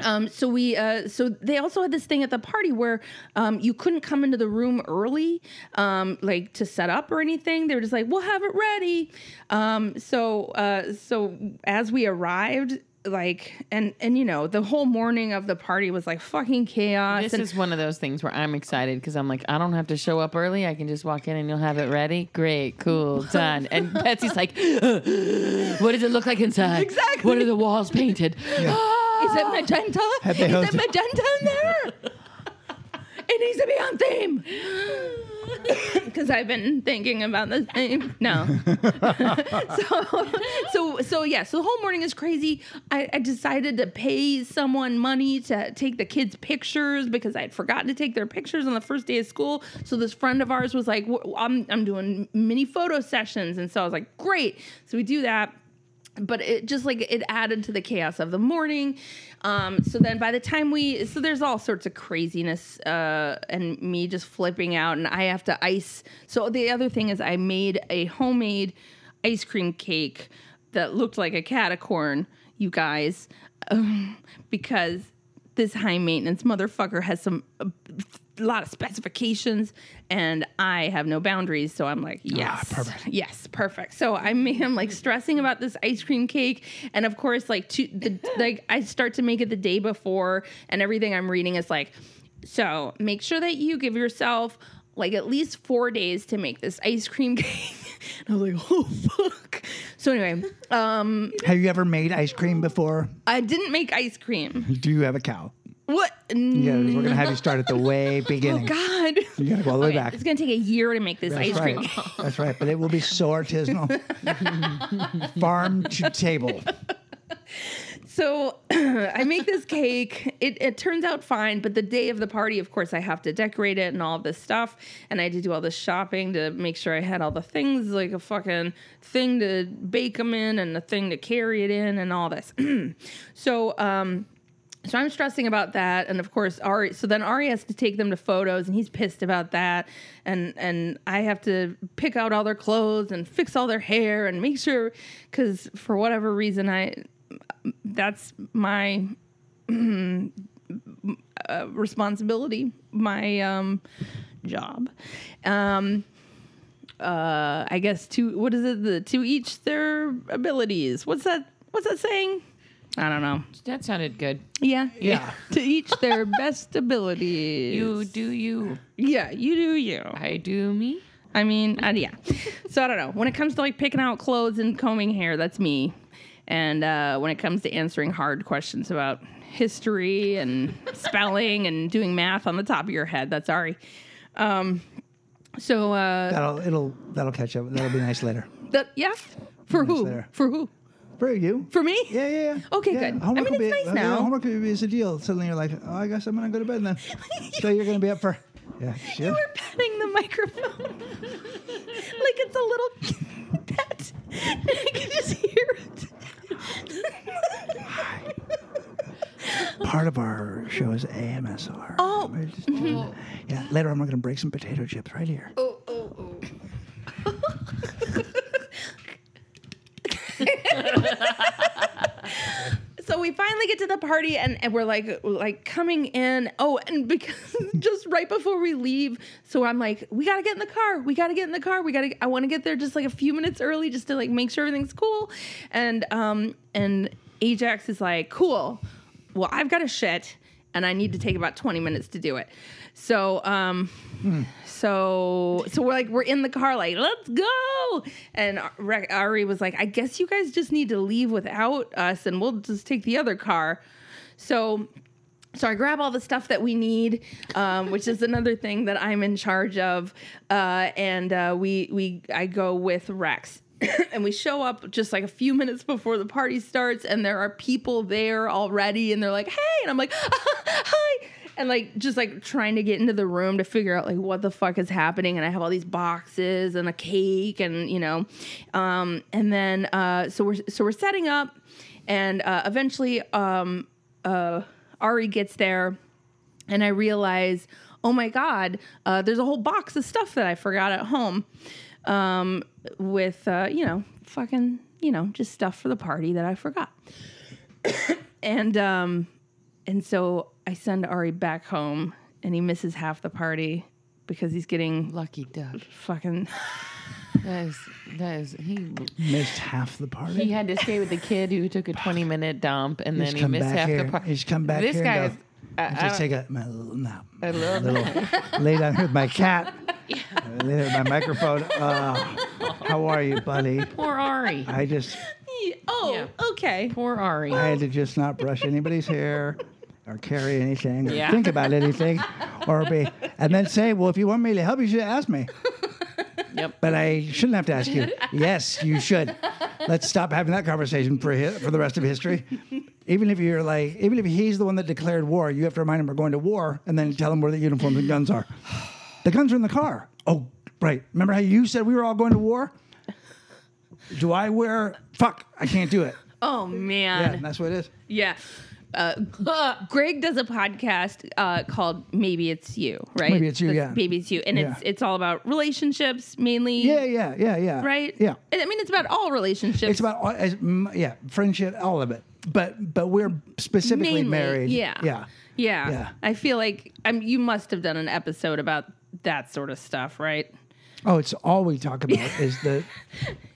Um, so we, uh, so they also had this thing at the party where um, you couldn't come into the room early, um, like to set up or anything. They were just like, "We'll have it ready." Um, so, uh, so as we arrived, like, and and you know, the whole morning of the party was like fucking chaos. This and is one of those things where I'm excited because I'm like, I don't have to show up early. I can just walk in and you'll have it ready. Great, cool, done. And Betsy's like, what does it look like inside? Exactly. What are the walls painted? Is it magenta? Is they it magenta in there? it needs to be on theme. Because I've been thinking about the theme. No. so, so, so yeah. So the whole morning is crazy. I, I decided to pay someone money to take the kids' pictures because I had forgotten to take their pictures on the first day of school. So this friend of ours was like, "I'm, I'm doing mini photo sessions," and so I was like, "Great." So we do that but it just like it added to the chaos of the morning um so then by the time we so there's all sorts of craziness uh and me just flipping out and i have to ice so the other thing is i made a homemade ice cream cake that looked like a catacorn you guys um, because this high maintenance motherfucker has some a lot of specifications and I have no boundaries. So I'm like, yes, perfect. yes, perfect. So I made him like stressing about this ice cream cake, and of course, like to the like I start to make it the day before, and everything I'm reading is like, so make sure that you give yourself like at least four days to make this ice cream cake. and I was like, oh fuck. So anyway, um, Have you ever made ice cream before? I didn't make ice cream. Do you have a cow? What? Yeah, we're gonna have you start at the way beginning. God. You gotta go all the way back. It's gonna take a year to make this That's ice right. cream. That's right. But it will be so artisanal. Farm to table. so I make this cake. It, it turns out fine, but the day of the party, of course, I have to decorate it and all this stuff. And I had to do all this shopping to make sure I had all the things, like a fucking thing to bake them in and a thing to carry it in and all this. so, um, so I'm stressing about that, and of course Ari. So then Ari has to take them to photos, and he's pissed about that. And and I have to pick out all their clothes and fix all their hair and make sure, because for whatever reason I, that's my uh, responsibility, my um, job. Um, uh, I guess to what is it? The to each their abilities. What's that? What's that saying? I don't know. That sounded good. Yeah. Yeah. to each their best abilities. You do you. Yeah, you do you. I do me. I mean, uh, yeah. So I don't know. When it comes to like picking out clothes and combing hair, that's me. And uh, when it comes to answering hard questions about history and spelling and doing math on the top of your head, that's Ari. Um, so uh, That'll it'll that'll catch up. That'll be nice later. that yeah, for Nice who? there. For who? For you. For me? Yeah, yeah, yeah. Okay, Yeah, good. I Homework mean, will it's be, nice okay, now. Homework will be is a deal. Suddenly you're like, oh, I guess I'm gonna go to bed then. so you're gonna be up for. Yeah. You Shit. were petting the microphone like it's a little pet. I can just hear it. Part of our show is AMSR. Oh. We're just doing that. Yeah. Later, I'm gonna break some potato chips right here. Oh, oh, oh. so we finally get to the party and, and we're like like coming in. Oh and because just right before we leave so i'm like we gotta get in the car. We gotta get in the car. We gotta i want to get there just like a few minutes early just to like make sure everything's cool. And um and ajax is like cool. Well i've got a shit and i need to take about 20 minutes to do it. So um so so we're like we're in the car like let's go and ari was like i guess you guys just need to leave without us and we'll just take the other car so so I grab all the stuff that we need, um, which is another thing that I'm in charge of, uh, and uh, we we I go with Rex. and we show up just like a few minutes before the party starts, and there are people there already, and they're like, "Hey!" and I'm like, "Hi!" And like just like trying to get into the room to figure out like what the fuck is happening, and I have all these boxes and a cake, and you know, um, and then uh, so we're so we're setting up, and uh, eventually, um, uh, Ari gets there, and I realize, oh my god, uh, there's a whole box of stuff that I forgot at home, um, with uh, you know, fucking, you know, just stuff for the party that I forgot, and um, and so I send Ari back home, and he misses half the party because he's getting Lucky duck. fucking. That is that is he. Missed half the party. He had to stay with the kid who took a twenty minute dump, and He's then he missed half here. the party. He's come back This here. guy and is. go, I, "I just take a, my little nap. a little. lay down here with my cat. Yeah. lay there with my microphone. Uh, how are you, buddy? Poor Ari. I just Oh, Yeah. okay. Poor Ari. I had to just not brush anybody's hair or carry anything or Yeah. think about anything or be and then say, well, if you want me to help, you should ask me. Yep. But I shouldn't have to ask you. Yes, you should. Let's stop having that conversation for hi- for the rest of history. Even if you're like, even if he's the one that declared war, you have to remind him we're going to war, and then tell him where the uniforms and guns are. The guns are in the car. Oh, right. Remember how you said we were all going to war? Do I wear? Fuck, I can't do it. Oh man. Yeah, man. that's what it is. Yeah. Uh, Greg does a podcast uh, called Maybe It's You, right? Maybe It's You, That's yeah. Maybe It's You, and it's Yeah. it's all about relationships mainly. Yeah, yeah, yeah, yeah. Right. Yeah. And I mean, it's about all relationships. It's about all- as, mm, yeah, friendship, all of it. But but we're specifically Mainly, married. Yeah. Yeah. Yeah. Yeah. I feel like I'm. You must have done an episode about that sort of stuff, right? Oh, it's all we talk about is the,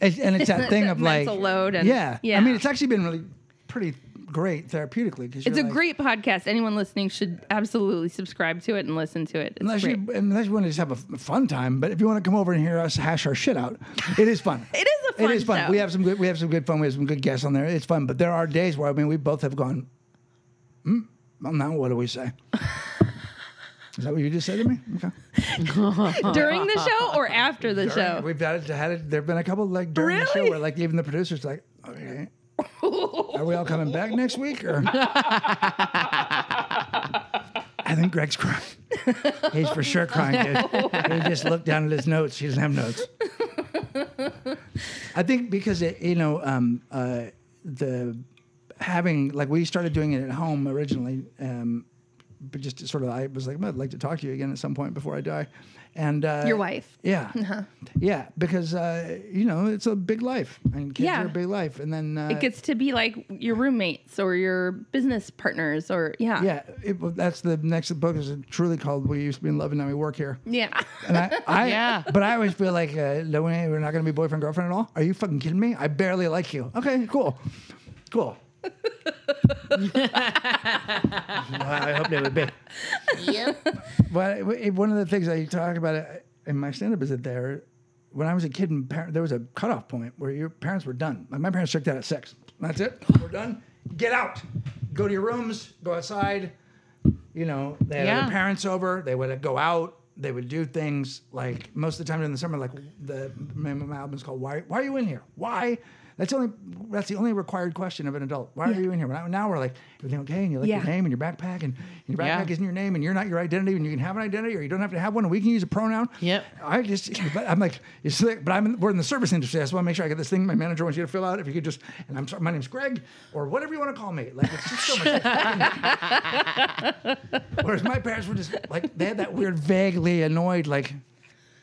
it's, and it's that thing That of like mental load and- yeah. yeah. I mean, it's actually been really pretty great therapeutically because It's a great podcast. Anyone listening should absolutely subscribe to it and listen to it. It's Unless great. you, unless you want to just have a fun time, but if you want to come over and hear us hash our shit out, it is fun. It is a fun It is fun. show. We have some good. We have some good fun. We have some good guests on there. It's fun, but there are days where I mean, we both have gone. Hmm. Well, now what do we say? Is that what you just said to me? Okay. during the show or after the show. We've had it. Had it. There've been a couple like during the show where like even the producers like, okay, Are we all coming back next week? Or I think Greg's crying. He's for sure crying, dude. He just looked down at his notes. He doesn't have notes. I think because it, you know, um, uh, the having like we started doing it at home originally, um, but just sort of I was like, I'd like to talk to you again at some point before I die, and uh, Your wife. yeah, yeah, because uh, you know it's a big life, and kids Yeah. are a big life, and then uh, It gets to be like your roommates or your business partners or yeah. yeah, it, that's the next book is truly called "We Used to Be in Love and Now We Work Here." Yeah. And I, I Yeah. but I always feel like uh, no, we- we're not going to be boyfriend girlfriend at all. Are you fucking kidding me? I barely like you. Okay, cool, cool. Well, I hope they would be. Yep. But one of the things I talk about uh, in my stand-up is that there, when I was a kid, and par- there was a cutoff point where your parents were done. Like my parents checked out at six. That's it. We're done. Get out. Go to your rooms. Go outside. You know, they had Yeah. their parents over. They would go out. They would do things like most of the time during the summer. Like the my, my album is called "Why Why Are You In Here?" Why? That's the only that's the only required question of an adult. Why are you in here? Now, now we're like everything okay, and you like Yeah. your name and your backpack, and your Yeah. backpack isn't your name, and you're not your identity, and you can have an identity, or you don't have to have one, and we can use a pronoun. Yep. I just, but I'm like, it's like, but I'm in, we're in the service industry. I just want to make sure I get this thing. My manager wants you to fill out. If you could just, and I'm sorry, my name's Greg, or whatever you want to call me. Like it's just so much. Whereas my parents were just like, they had that weird, vaguely annoyed, like,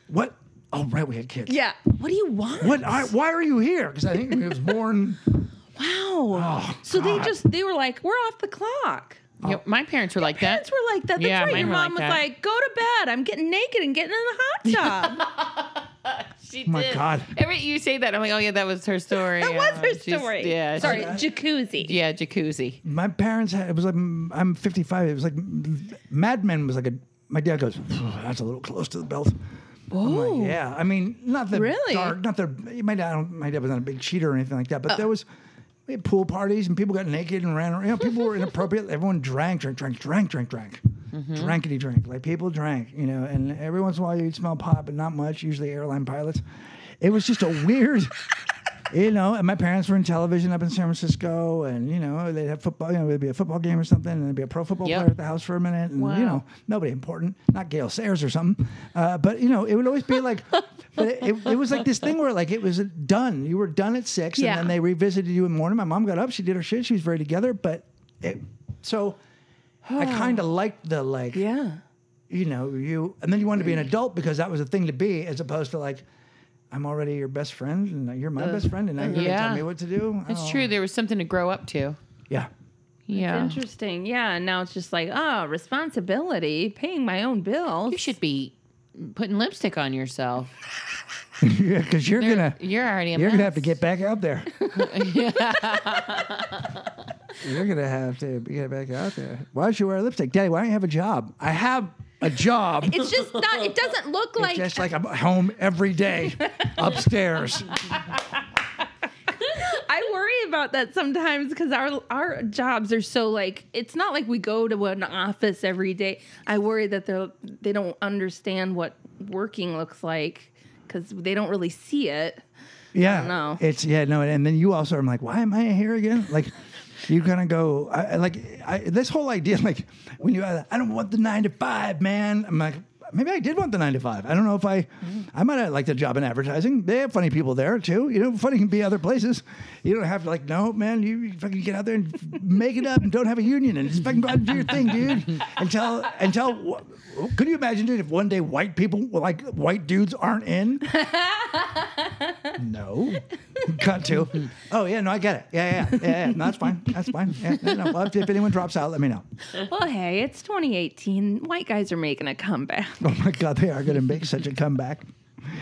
what? Oh, right, we had kids. Yeah. What do you want? What? I, why are you here? Because I think he was born. Wow. Oh, so they just they were like, we're off the clock. Oh. Yep, my parents were like that. Parents were like that. That's Yeah, right. mine Your mom like was that. like, go to bed. I'm getting naked and getting in the hot tub. She oh my did. God. Every you say that, I'm like, oh yeah, that was her story. that was uh, her She's- story. Yeah. Sorry, she- jacuzzi. yeah, jacuzzi. My parents had, it was like, I'm 55. It was like, Mad Men was like a, my dad goes, that's a little close to the belt. I'm like, yeah. I mean, not the Really? dark, not the, my dad, my dad was not a big cheater or anything like that, but there oh. was, we had pool parties and people got naked and ran around. You know, people were inappropriate. Everyone drank, drank, drank, drank, drank, drank. Mm-hmm. Drankety drink. Like people drank, you know, and every once in a while you'd smell pot, but not much, usually airline pilots. It was just a weird, you know, and my parents were in television up in San Francisco, and you know, they'd have football, you know, there'd be a football game or something, and there'd be a pro football Yep. player at the house for a minute, and Wow. you know, nobody important, not Gale Sayers or something, uh, but you know, it would always be like, but it, it, it was like this thing where like it was done. You were done at six, Yeah. and then they revisited you in the morning. My mom got up, she did her shit, she was very together, but it, so I kind of liked the like, Yeah. you know, you, and then you wanted to be an adult because that was a thing to be, as opposed to like. I'm already your best friend, and you're my best friend, and now you're gonna tell me what to do. It's Oh. true. There was something to grow up to. Yeah. Yeah. Interesting. Yeah. And now it's just like, oh, responsibility, paying my own bills. You should be putting lipstick on yourself. Yeah, because you're gonna You're already a you're gonna have to get back out there. you're gonna have to get back out there. Why don't you wear lipstick, Daddy? Why don't you have a job? I have a job. It's just not. It doesn't look It's like. just like I'm home every day, upstairs. I worry about that sometimes because our our jobs are so like. It's not like we go to an office every day. I worry that they they don't understand what working looks like because they don't really see it. Yeah, no, it's yeah no, and then you also are like, why am I here again? Like, you gonna go? I- like I, this whole idea, like when you, I don't want the nine to five, man. I'm like, maybe I did want the nine to five. I don't know if I, I might have liked the job in advertising. They have funny people there too. You know, funny can be other places. You don't have to like, no, man. You, fucking get out there and make it up and don't have a union and just fucking go out and do your thing, dude. Until until. Could you imagine, dude, if one day white people, like white dudes, aren't in? No. Cut to. Oh yeah, no, I get it. Yeah, yeah, yeah. yeah. No, that's fine. That's fine. Yeah, no, no. Well, if, if anyone drops out, let me know. Well, hey, it's 2018. White guys are making a comeback. Oh my God, they are going to make such a comeback.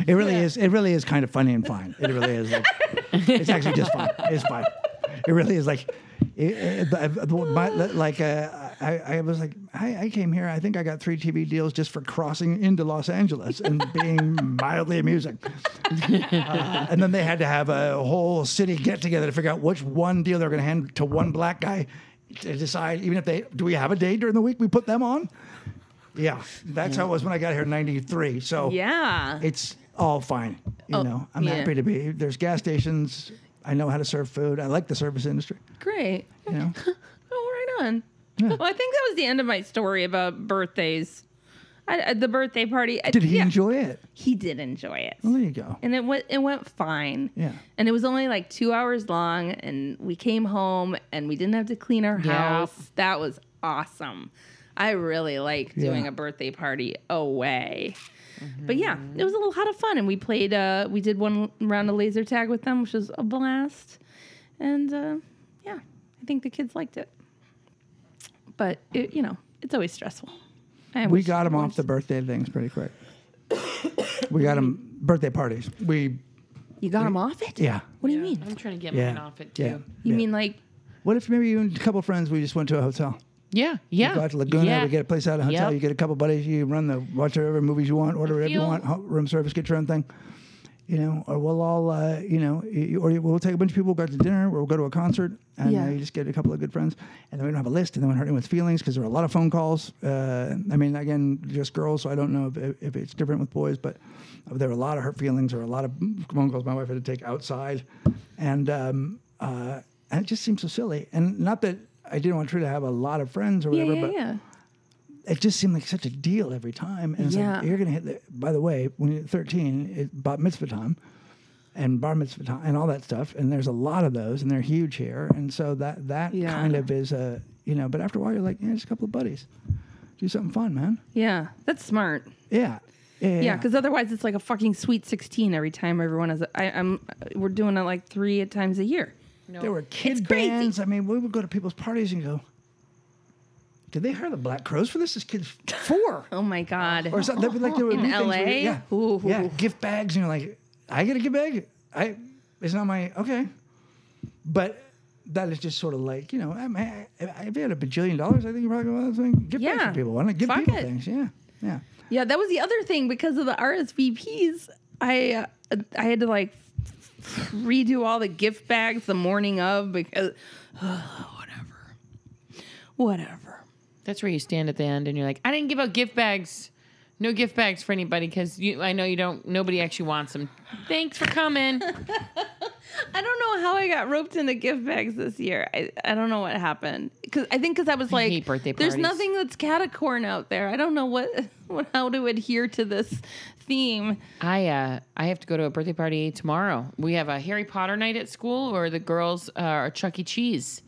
It really is. It really is kind of funny and fine. It really is. Like, it's actually just fine. It's fine. It really is like, it, it, my, like uh, I, I was like, I, I came here. I think I got three TV deals just for crossing into Los Angeles and being mildly amusing. Uh, and then they had to have a whole city get together to figure out which one deal they're going to hand to one black guy to decide. Even if they do, we have a day during the week we put them on. Yeah, that's how it was when I got here in '93. So Yeah. it's all fine. You Oh, know, I'm yeah. happy to be. There's gas stations I know how to serve food. I like the service industry. Great. You know, Oh, right on. Well, I think that was the end of my story about birthdays. I, I- the birthday party. I- did he yeah, enjoy it? He did enjoy it. Well, there you go. and it went it went fine. Yeah. And it was only like two hours long, and we came home and we didn't have to clean our Yeah. house. That was awesome. I really like doing Yeah. a birthday party away. But yeah, it was a lot of fun, and we played. Uh, we did one round of laser tag with them, which was a blast. And uh, yeah, I think the kids liked it. But it, you know, it's always stressful. I We got them off the birthday things pretty quick. we got them birthday parties. We You got them off it? yeah. What do you Yeah, mean? I'm trying to get Yeah. mine off it too. Yeah. Yeah. You yeah. mean like What if maybe you and a couple friends we just went to a hotel? Yeah. Yeah. You go out to Laguna, yeah. we get a place out of a hotel, Yep. you get a couple buddies, you run the watch whatever movies you want, order whatever you want, room service, get your own thing. You know, or we'll all, uh, you know, or we'll take a bunch of people, We go out to dinner, or we'll go to a concert, and Yeah. uh, you just get a couple of good friends, and then we don't have a list, and then we don't hurt anyone's feelings because there are a lot of phone calls. Uh, I mean, again, just girls, so I don't know if, if it's different with boys, but there are a lot of hurt feelings or a lot of phone calls my wife had to take outside, and um, uh, and it just seems so silly. And not that I didn't want True to have a lot of friends or whatever, yeah, but yeah. it just seemed like such a deal every time. And it's Yeah. like, you're going to hit the, by the way, when you're 13, it's bat mitzvah time and bar mitzvah time and all that stuff. And there's a lot of those and they're huge here. And so that, that Yeah. kind of is a, you know, but after a while you're like, yeah, just a couple of buddies. Do something fun, man. Yeah, that's smart. Yeah. Yeah. Yeah, because otherwise it's like a fucking sweet sixteen every time everyone has. I, am We're doing it like three times a year. There were kid bands. I mean, we would go to people's parties and go, did they hire the Black Crowes for this? This kid's four. Oh my god. or something. They'd be like there would In be things where- yeah, Ooh. yeah, gift bags, and you're like, I get a gift bag. I it's not my okay, but that is just sort of like you know, I mean, if you had a bajillion dollars, I think you probably go and gift bags Yeah. for people. Why not give Fuck people it. things? Yeah, yeah. Yeah, that was the other thing because of the RSVPs. I uh, I had to like redo all the gift bags the morning of because whatever, whatever. That's where you stand at the end and you're like, I didn't give out gift bags. No gift bags for anybody because. I know you don't. Nobody actually wants them. Thanks for coming. I don't know how I got roped into gift bags this year. I, I don't know what happened because I think because I was like, hate birthday there's parties. nothing that's catacorn out there. I don't know what, what how to adhere to this theme. I uh, I have to go to a birthday party tomorrow. We have a Harry Potter night at school, or the girls uh, are Chuck E. Cheese.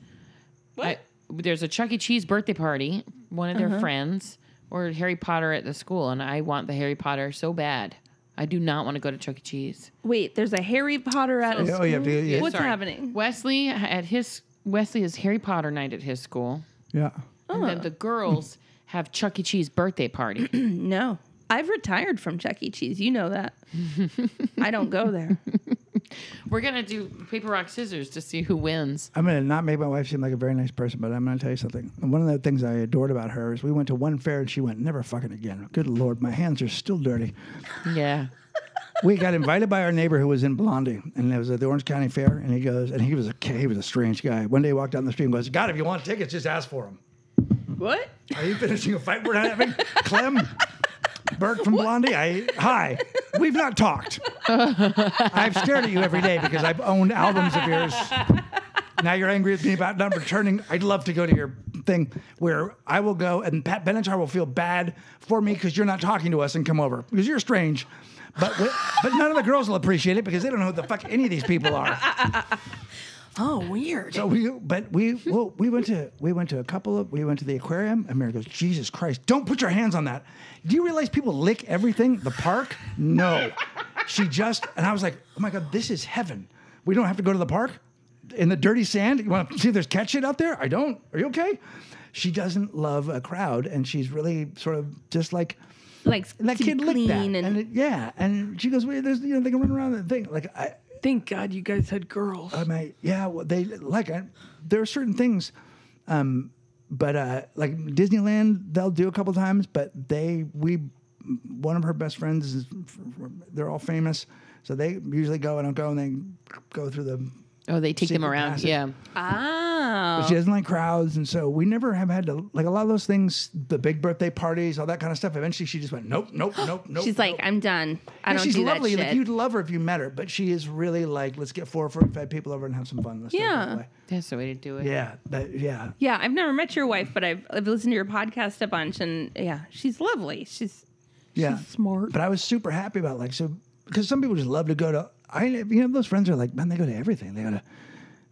I, there's a Chuck E. Cheese birthday party. One of their Uh-huh. friends, or Harry Potter at the school, and I want the Harry Potter so bad. I do not want to go to Chuck E. Cheese. Wait, there's a Harry Potter at a Oh, you have to- school? yeah. What's Sorry. happening? Wesley at his Wesley has Harry Potter night at his school, Yeah. and then the girls have Chuck E. Cheese birthday party. No. I've retired from Chuck E. Cheese. You know that. I don't go there. We're gonna do paper rock scissors to see who wins. I'm gonna not make my wife seem like a very nice person, but I'm gonna tell you something. And one of the things I adored about her is we went to one fair and she went, never fucking again. Good lord, my hands are still dirty. Yeah. we got invited by our neighbor who was in Blondie, and it was at the Orange County Fair. And he goes, and he was a he was a strange guy. One day he walked down the street and goes, "God, if you want tickets, just ask for them." What? Are you finishing a fight we're not having, Clem? Burke from Blondie. I hi. We've not talked. I've stared at you every day because I've owned albums of yours. Now you're angry with me about not returning. I'd love to go to your thing where I will go and Pat Benatar will feel bad for me because you're not talking to us and come over because you're strange. But but none of the girls will appreciate it because they don't know who the fuck any of these people are. Oh, weird. So we, but we, well, we went to, we went to a couple of, we went to the aquarium. And Mary goes, Jesus Christ, don't put your hands on that. Do you realize people lick everything? The park? No. She just, and I was like, oh my God, this is heaven. We don't have to go to the park in the dirty sand. You want to see if there's cat shit out there? I don't. Are you okay? She doesn't love a crowd, and she's really sort of just like like that to be kid licked that, and, and, it, yeah, and she goes, well, "There's you know they can run around the thing." Like I, thank God you guys had girls. I mean, yeah, well, they like I, there are certain things, um, but uh, like Disneyland, they'll do a couple times, but they we one of her best friends is they're all famous, so they usually go. And I don't go, and they go through the Oh, they take them around. passage. Yeah. ah. But she doesn't like crowds, and so we never have had to like a lot of those things, the big birthday parties, all that kind of stuff. Eventually, she just went, nope, nope, nope, nope. She's like. I'm done. I Yeah, don't she's do lovely. that Like you'd love her if you met her, but she is really like, let's get four or five people over and have some fun. Let's do that Yeah. That's the way to do it. yeah, that, yeah. yeah, I've never met your wife, but I've, I've listened to your podcast a bunch, and yeah, she's lovely. She's Yeah. She's smart. But I was super happy about like so because some people just love to go to. I you know those friends are like man they go to everything they go to.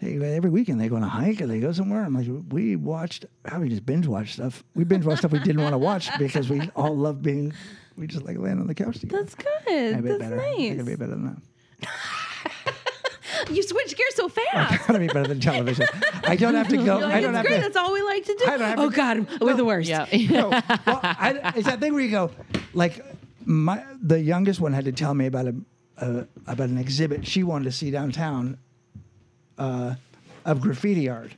They every weekend they go on a hike or they go somewhere. I'm like we watched how we just binge watch stuff. We binge watch stuff we didn't want to watch because we all love being. We just like laying on the couch together. That's good. I be That's better. Nice. gotta be better than that. You switch gears so fast. I gotta be better than television. I don't have to go. You're like, I don't have great. to. That's all we like to do. I don't have oh to- God, we're the worst. Yeah. no, well, I, it's that thing where you go, like, my the youngest one had to tell me about a, a about an exhibit she wanted to see downtown, uh, of graffiti art,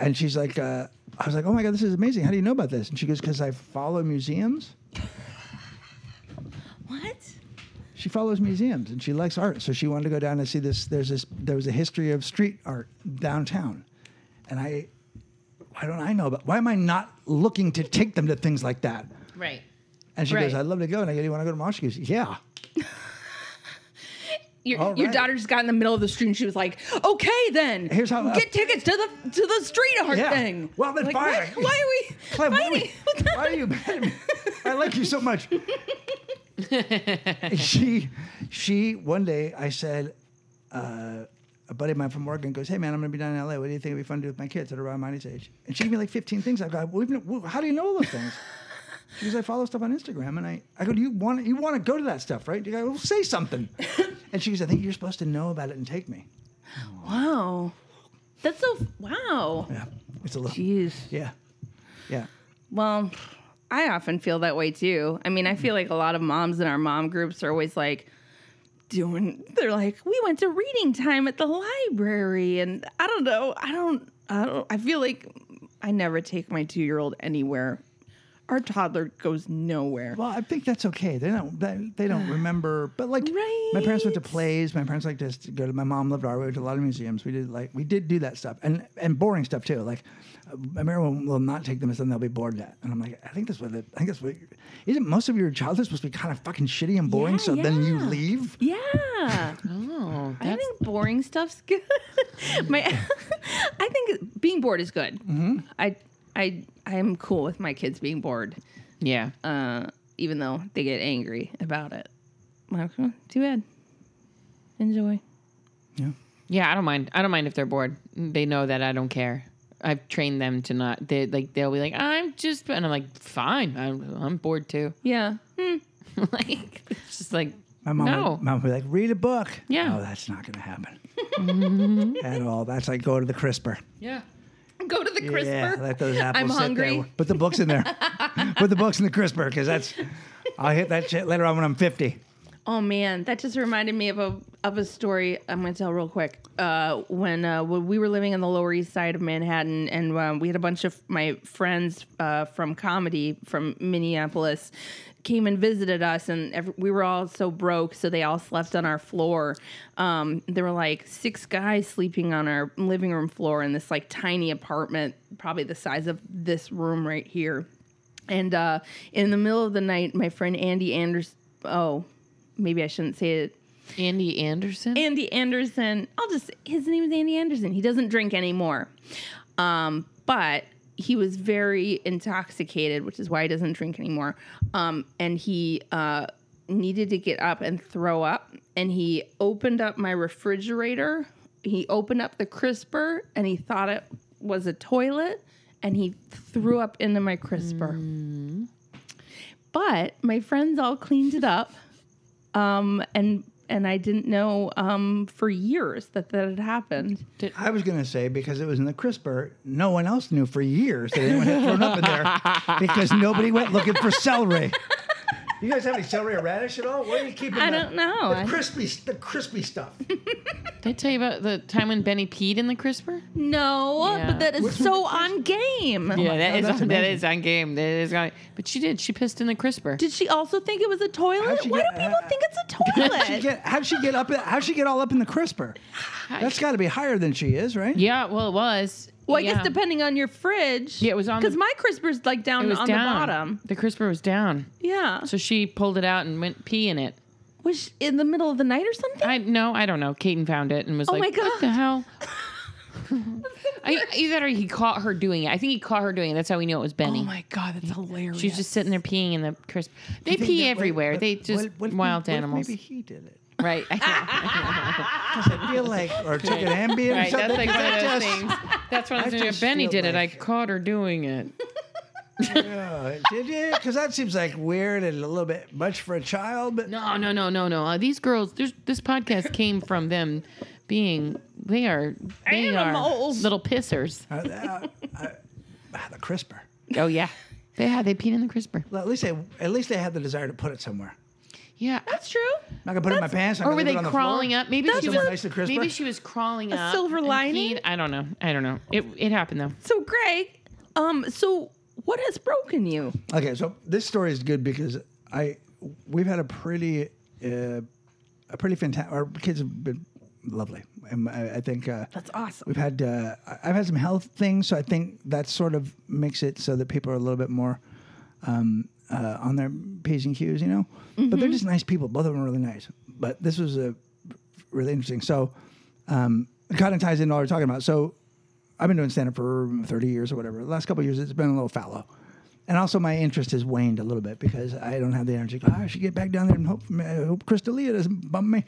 and she's like, uh, I was like, oh my god, this is amazing. How do you know about this? And she goes, because I follow museums. What? She follows museums and she likes art, so she wanted to go down and see this. There's this. There was a history of street art downtown, and I. Why don't I know about? Why am I not looking to take them to things like that? Right. And she Right. goes, I'd love to go. And I go, Do you want to go to March? She goes, Yeah. Your, All your daughter just got in the middle of the street and she was like, "Okay, then Here's how- get tickets to the to the street art Yeah. thing." Well, then like. Why, why are we Clem, why, are fighting? we- why are you mad at me? I like you so much. she, she, one day I said, uh, a buddy of mine from Oregon goes, Hey man, I'm going to be down in LA. What do you think it would be fun to do with my kids at around my age? And she gave me like 15 things. I go, well, even, How do you know all those things? Because I follow stuff on Instagram, and I, I go, do you want you want to go to that stuff, right? You go, well, say something. And she goes, I think you're supposed to know about it and take me. Wow, that's so wow. Yeah, it's a little, Jeez. yeah, yeah. Well, I often feel that way too. I mean, I mm-hmm. feel like a lot of moms in our mom groups are always like doing they're like, "We went to reading time at the library." And I don't know. I don't I don't I feel like I never take my 2-year-old anywhere. Our toddler goes nowhere. Well, I think that's okay. They don't they, they don't remember, but like my parents went to plays. My parents like to go to. My mom lived our way. We went to a lot of museums. We did like we did do that stuff and and boring stuff too. Like America will, will not take them to something they'll be bored at. And I'm like, I think that's what it, I think that's what. Isn't most of your childhood supposed to be kind of fucking shitty and boring? Yeah, so then you leave. Yeah. Oh, I think boring stuff's good. my, I think being bored is good. Mm-hmm. I, I, I am cool with my kids being bored, yeah. uh, even though they get angry about it. Like, "Huh, too bad. Enjoy. Yeah. Yeah, I don't mind. I don't mind if they're bored. They know that I don't care. I've trained them to not. They like they'll be like, I'm just, and I'm like, fine. I'm, I'm bored too. Yeah. Hmm. like it's just like My mom, No. would, mom would be like, read a book. Yeah. Oh, that's not going to happen at all. That's like go to the crisper. yeah. Go to the crisper. Yeah, let those apples I'm sit hungry. there. Put the books in there. Put the books in the crisper because that's. I'll hit that shit later on when I'm 50. Oh man, that just reminded me of a of a story I'm going to tell real quick. Uh, when uh, when we were living on the Lower East Side of Manhattan, and um, we had a bunch of my friends uh, from comedy from Minneapolis came and visited us, and every, we were all so broke, so they all slept on our floor. Um, there were like six guys sleeping on our living room floor in this like tiny apartment, probably the size of this room right here. And uh, in the middle of the night, my friend Andy Anders. Oh, maybe I shouldn't say it. Andy Anderson. Andy Anderson. I'll just his name is Andy Anderson. He doesn't drink anymore, um, but he was very intoxicated, which is why he doesn't drink anymore. Um, and he uh, needed to get up and throw up, and he opened up my refrigerator. He opened up the crisper, and he thought it was a toilet, and he threw up into my crisper. But my friends all cleaned it up um, and and I didn't know um, for years that that had happened. I was going to say because it was in the crisper, no one else knew for years that anyone had thrown up in there because nobody went looking for celery. You guys have any celery or radish at all? Where are you keeping I the, don't know. the I- crispy, the crispy stuff? Did I tell you about the time when Benny peed in the crisper? No, Yeah. but that is so on game. yeah, that God, is that's on, that amazing. is on game. That is on. But she did. She pissed in the crisper. Did she also think it was a toilet? She Why get- do people uh, think it's a How'd she toilet? get? How'd she get up? How'd she get all up in the crisper? That's got to be higher than she is, right? yeah, well, it was. Well, I Yeah. guess depending on your fridge. Yeah, it was on the- because my crisper's like down on down. the bottom. The crisper was down. Yeah, So she pulled it out and went pee in it. was in the middle of the night or something. I no, I don't know. Kaden found it and was Oh like, my "What the hell?" I, either he caught her doing it. I think he caught her doing it. That's how we knew it was Benny. Oh my god, that's hilarious. She was just sitting there peeing in the crisp. They pee that- everywhere. what- they just what- what wild what animals, Maybe he did it. Right? I I feel like, or took an Ambien or right. That's something. like one of those things. That's one of I those things. just If Benny feel did it. I like- caught her doing it. Yeah, did you? Because that seems like weird and a little bit much for a child. But No, no, no, no, no. Uh, these girls. There's, this podcast came from them being. They are. They Animals. are little pissers. uh, uh, ah, the crisper. Oh yeah. They had. They peed in the crisper. Well, at least they at least they had the desire to put it somewhere. Yeah. That's true. I'm not gonna put it in my pants. I'm Or gonna were leave they it on the crawling floor. up? Maybe she Something was. nice and crisper. Maybe she was crawling A up. silver and lining? peed. I don't know. I don't know. It it happened though. So Greg, um, so what has broken you? Okay, so this story is good because I we've had a pretty uh, a pretty fantastic. Our kids have been lovely, and I, I think uh, That's awesome. we've had uh, I- I've had some health things, so I think that sort of makes it so that people are a little bit more um, uh, on their p's and q's, you know. But they're just nice people. Both of them are really nice. But this was a really interesting. So um, it kind of ties into all we're talking about. So I've been doing stand up for 30 years or whatever. The last couple of years, it's been a little fallow. And also, my interest has waned a little bit because I don't have the energy. Oh, I should get back down there and hope, I hope Crystalia doesn't bump me.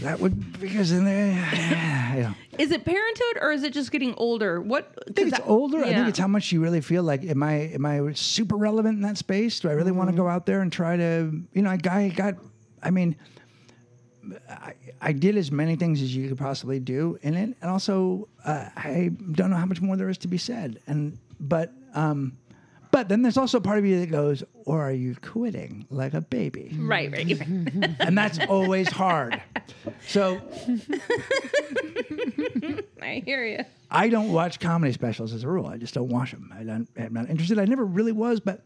That would, because in there, yeah. Is it parenthood or is it just getting older? What? I think it's older. I think it's how much you really feel like. Am I am I super relevant in that space? Do I really want to go out there and try to? You know, I got. I got I mean, I, I did as many things as you could possibly do in it, and also uh, I don't know how much more there is to be said. And but um, but then there's also part of you that goes, or are you quitting like a baby? right, right. right. And that's always hard. So I hear you. I don't watch comedy specials as a rule. I just don't watch them. I don't, I'm not interested. I never really was, but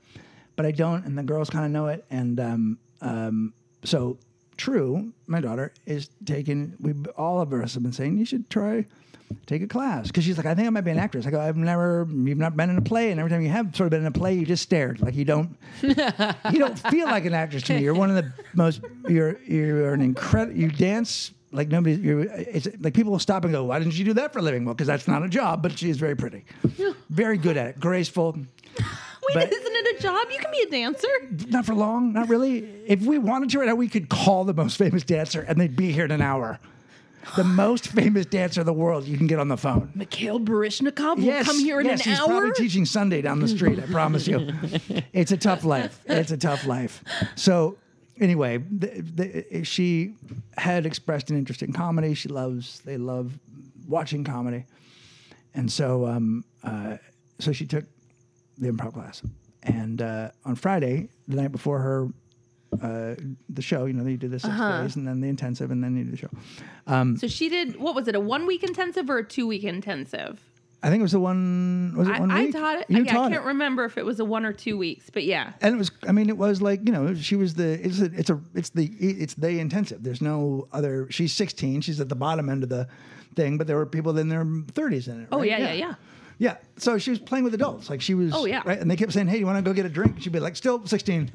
but I don't, and the girls kind of know it. And um, um, so, True, my daughter, is taking. We all of us have been saying you should try take a class because she's like, I think I might be an actress. I go, I've never, you've not been in a play, and every time you have sort of been in a play, you just stared like you don't, you don't feel like an actress to me. You're one of the most, you're you're an incredible. You dance like nobody. You're it's like people will stop and go, why didn't you do that for a living? Well, because that's not a job, but she is very pretty, very good at it, graceful. Wait, But- isn't it a job? You can be a dancer. Not for long, not really. If we wanted to right now, we could call the most famous dancer, and they'd be here in an hour. The most famous dancer in the world, you can get on the phone. Mikhail Baryshnikov will Yes, come here in yes, an he's hour. probably teaching Sunday down the street. I promise you. It's a tough life. It's a tough life. So, anyway, the, the, she had expressed an interest in comedy. She loves. They love watching comedy, and so um, uh, so she took the improv class. And uh, on Friday, the night before her uh, the show, you know, they do the 6 Uh-huh. days and then the intensive, and then you do the show. so she did. What was it? A one week intensive or a two week intensive? I think it was the one. Was it I, one I week? taught it. You yeah, taught I can't it. remember if it was a one or two weeks, but yeah. and it was i mean it was like you know she was the it's a, it's a it's the it's the intensive there's no other she's 16 she's at the bottom end of the thing but there were people in their 30s in it Oh right? yeah, yeah, yeah. Yeah so she was playing with adults like she was Oh, yeah. right and they kept saying hey do you want to go get a drink she'd be like still 16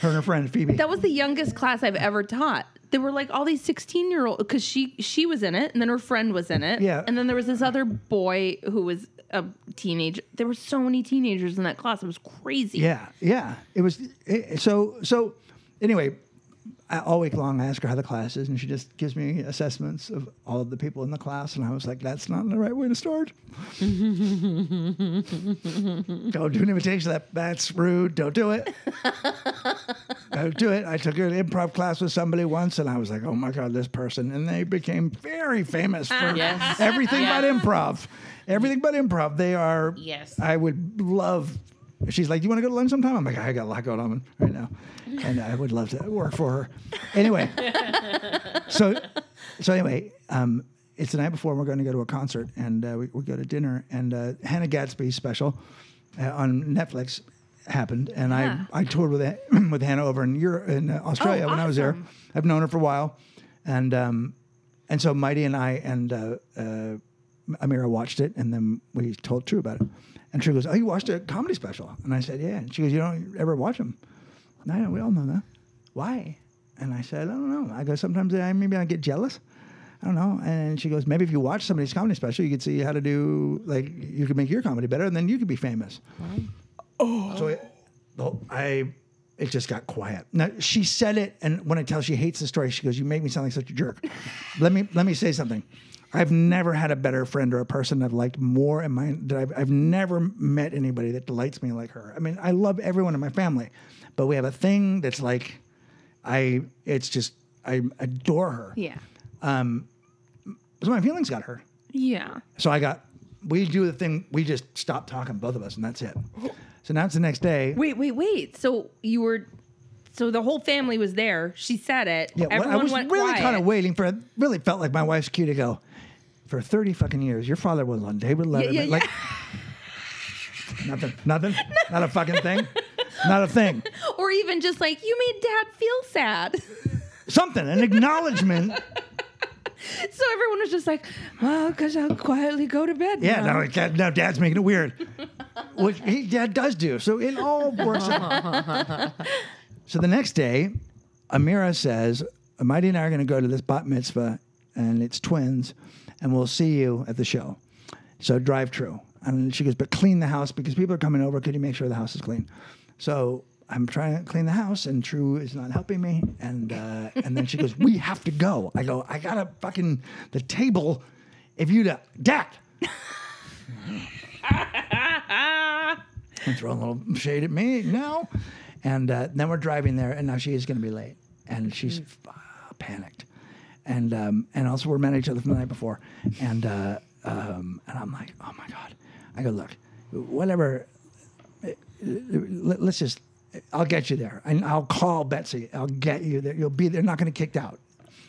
her and her friend phoebe That was the youngest class I've ever taught. There were like all these sixteen year old because she she was in it, and then her friend was in it. Yeah. And then there was this other boy who was a teenager. There were so many teenagers in that class. It was crazy. yeah yeah it was it, so so anyway I, all week long i ask her how the class is and she just gives me assessments of all of the people in the class and i was like that's not the right way to start Don't do an invitation. That that's rude. Don't do it. Don't do it. I took an improv class with somebody once, and I was like, "Oh my god, this person!" And they became very famous for ah. Yes. everything Yes. but improv. Everything but improv. They are. Yes. I would love. She's like, "Do you want to go to lunch sometime?" I'm like, "I got a lot going on right now, and I would love to work for her." Anyway, so so anyway, um, it's the night before. We're going to go to a concert, and uh, we, we go to dinner. And uh, Hannah Gadsby's special uh, on Netflix happened, and Yeah. I I toured with with Hannah over in Europe, in uh, Australia Oh, when I was there. I've known her for a while, and um, and so Mighty and I and uh, uh, Amiira watched it, and then we told True about it. And True goes, "Oh, you watched a comedy special?" And I said, "Yeah." And she goes, "You don't ever watch them?" No, we all know that. Why? And I said, "I don't know." I go, "Sometimes I maybe I get jealous." I don't know. And she goes, maybe if you watch somebody's comedy special, you could see how to do like you could make your comedy better, and then you could be famous. Oh, so it, whole- I it just got quiet. Now she said it, and when I tell her she hates the story, she goes, "You make me sound like such a jerk." let me let me say something. I've never had a better friend or a person I've liked more in my that I've, I've never met anybody that delights me like her. I mean, I love everyone in my family, but we have a thing that's like, I it's just I adore her. Yeah. Um, So my feelings got hurt. Yeah. So I got, we do the thing, we just stop talking, both of us, and that's it. So now it's the next day. Wait, wait, wait. So you were, so the whole family was there. She said it. Yeah, Everyone I was went really kind of waiting for it. Really felt like my wife's cue to go. For thirty fucking years, your father was on David Letterman. yeah, like nothing, nothing, not a fucking thing, not a thing. Or even just like you made Dad feel sad. Something, an acknowledgement. so everyone was just like, well, because I'll quietly go to bed. Yeah, now. now, Dad- now Dad's making it weird, which he Dad does do. So it all works out. so the next day, Amiira says, "Mighty and I are going to go to this bat mitzvah, and it's twins, and we'll see you at the show. So drive true." And she goes, "But clean the house because people are coming over. Could you make sure the house is clean?" So. I'm trying to clean the house, and True is not helping me. And uh, and then she goes, "We have to go." I go, "I gotta fucking the table. If you to Dad, and throwing a little shade at me now. And uh, then we're driving there, and now she is going to be late, and she's uh, panicked. And um, and also we're met each other from the night before, and uh, um, and I'm like, oh my god. I go, look, whatever. let- Let's just. I'll get you there, and I'll call Betsy. I'll get you there. You'll be there. Not going to get kicked out.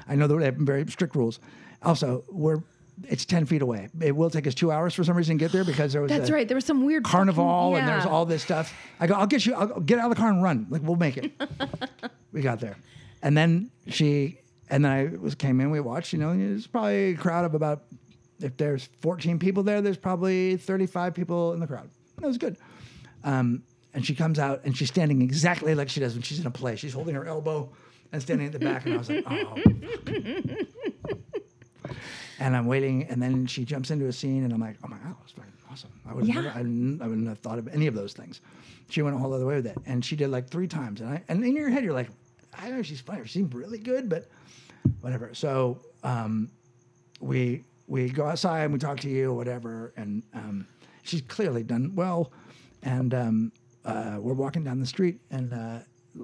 I know they have very strict rules. Also, we're. It's ten feet away. It will take us two hours for some reason to get there because there was That's right. There was some weird carnival fucking- and there's all this stuff. I go, I'll get you, I'll get out of the car and run. Like we'll make it. we got there, and then she, and then I was came in. We watched. You know, there's probably a crowd of about if there's 14 people there, there's probably 35 people in the crowd. That was good. Um, and she comes out and she's standing exactly like she does when she's in a play. She's holding her elbow and standing at the back, and I was like, oh. And I'm waiting, and then she jumps into a scene, and I'm like, oh my god, that was fucking awesome. I would Yeah. never, I, wouldn't, I wouldn't have thought of any of those things. She went a whole other way with it, and she did like three times, and I, and in your head, you're like, I don't know she's funny, she seemed really good, but whatever. So um, we we go outside and we talk to you or whatever, and um, she's clearly done well, and um, uh, we're walking down the street, and uh,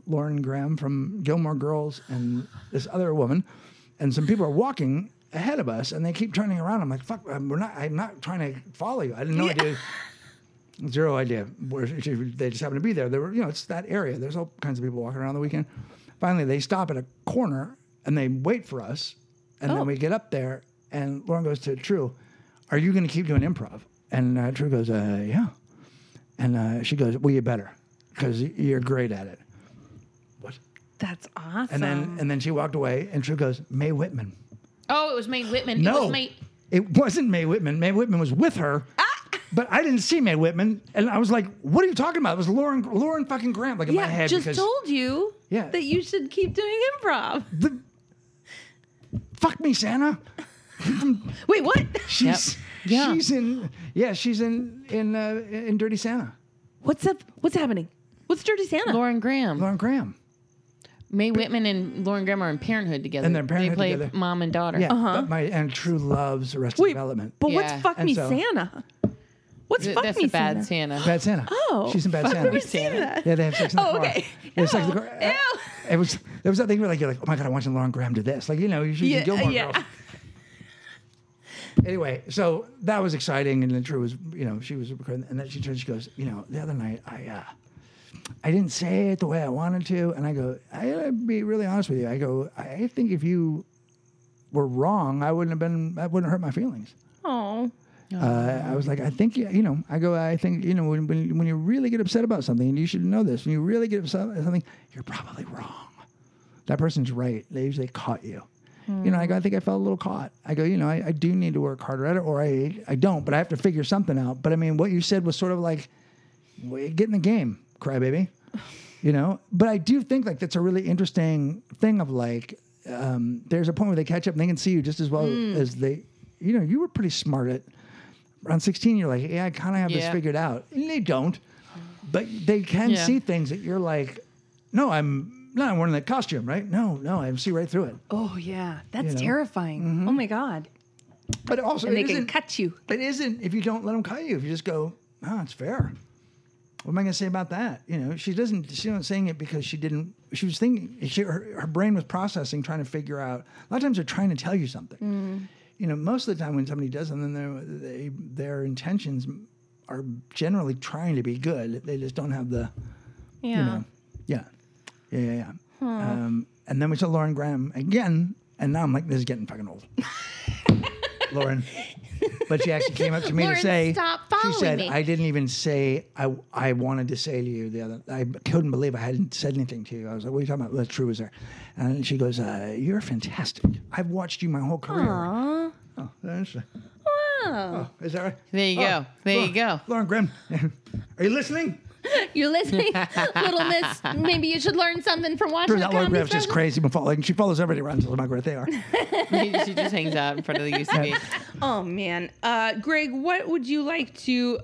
Lauren Graham from Gilmore Girls and this other woman, and some people are walking ahead of us, and they keep turning around. I'm like, fuck, I'm, we're not. I'm not trying to follow you. I had no Yeah. idea. Zero idea where she- they just happen to be there. There were, you know, it's that area. There's all kinds of people walking around the weekend. Finally, they stop at a corner and they wait for us, and Oh. then we get up there, and Lauren goes to True, "Are you going to keep doing improv?" And uh, True goes, uh, "Yeah," and uh, she goes, "Well, you better, because you're great at it." What? That's awesome. And then and then she walked away, and True goes, "Mae Whitman." Oh, it was Mae Whitman. It No, was Mae. it wasn't Mae Whitman. Mae Whitman was with her. But I didn't see Mae Whitman, and I was like, "What are you talking about?" It was Lauren, Lauren fucking Graham, like in my yeah, head. just because told you Yeah. that you should keep doing improv. the, fuck me, Santa. Wait, what? She's Yeah. she's in yeah she's in in uh, in Dirty Santa. What's up? What's happening? What's Dirty Santa? Lauren Graham. Lauren Graham. Mae Whitman and Lauren Graham are in Parenthood together. And they're in Parenthood they play together. mom and daughter. Yeah, Uh-huh. but my and True loves Arrested Wait, Development. but Yeah. what's fuck And me so- Santa? What's Th- fuck That's me a bad Santa? Santa. Bad Santa. Oh, she's in Bad I've Santa. never seen that. Yeah, they have sex in the Oh, car. okay. They have sex in the Ew. car. Ew. It was there was that thing where like you're like, oh my god, I'm watching Lauren Graham do this. Like you know, she's Yeah, in Gilmore yeah. Girls. Anyway, so that was exciting, and then True was, you know, she was, recording, and then she turns, she goes, you know, the other night I, uh, I didn't say it the way I wanted to, and I go, I gotta be really honest with you. I go, I think if you were wrong, I wouldn't have been, that wouldn't hurt my feelings. Oh, Uh, I was like, I think, you know, I go, I think, you know, when, when, when you really get upset about something, and you should know this, when you really get upset about something, you're probably wrong. That person's right. They usually caught you. You know, I go, I think I felt a little caught. I go, you know, I, I do need to work harder at it, or I, I don't, but I have to figure something out. But I mean, what you said was sort of like, "Well, get in the game, crybaby. You know, but I do think like that's a really interesting thing of like, um, there's a point where they catch up and they can see you just as well as they, you know, you were pretty smart at around 16. You're like, yeah, I kind of have this figured out. And they don't, but they can Yeah. see things that you're like, no, I'm no, I'm wearing that costume, right? No, no, I see right through it. Oh yeah, that's You know? terrifying. Mm-hmm. Oh my god. But also, And it they can isn't- cut you. It isn't if you don't let them cut you. If you just go, oh, it's fair. What am I going to say about that? You know, she doesn't. She's not saying it because she didn't. She was thinking. She, her, her brain was processing, trying to figure out. A lot of times they're trying to tell you something. Mm. You know, most of the time when somebody does something, they're- they, their intentions are generally trying to be good. They just don't have the. Yeah. You know, yeah, yeah, yeah. yeah. Um, and then we saw Lauren Graham again, and now I'm like, this is getting fucking old. Lauren, but she actually came up to me Lauren, to say, stop following she said, me. I didn't even say I I wanted to say to you the other. I couldn't believe I hadn't said anything to you. I was like, what are you talking about? What's true was there? And she goes, uh, you're fantastic. I've watched you my whole career. Aw. Oh, that's, Wow. is that right? There you go. There you go. Lauren Graham, are you listening? You're listening, little miss. Maybe you should learn something from watching Turns the out Lauren Graham's just crazy. But following, she follows everybody around. So how great they are. she just hangs out in front of the UCB. Oh man, uh, Greg, what would you like to?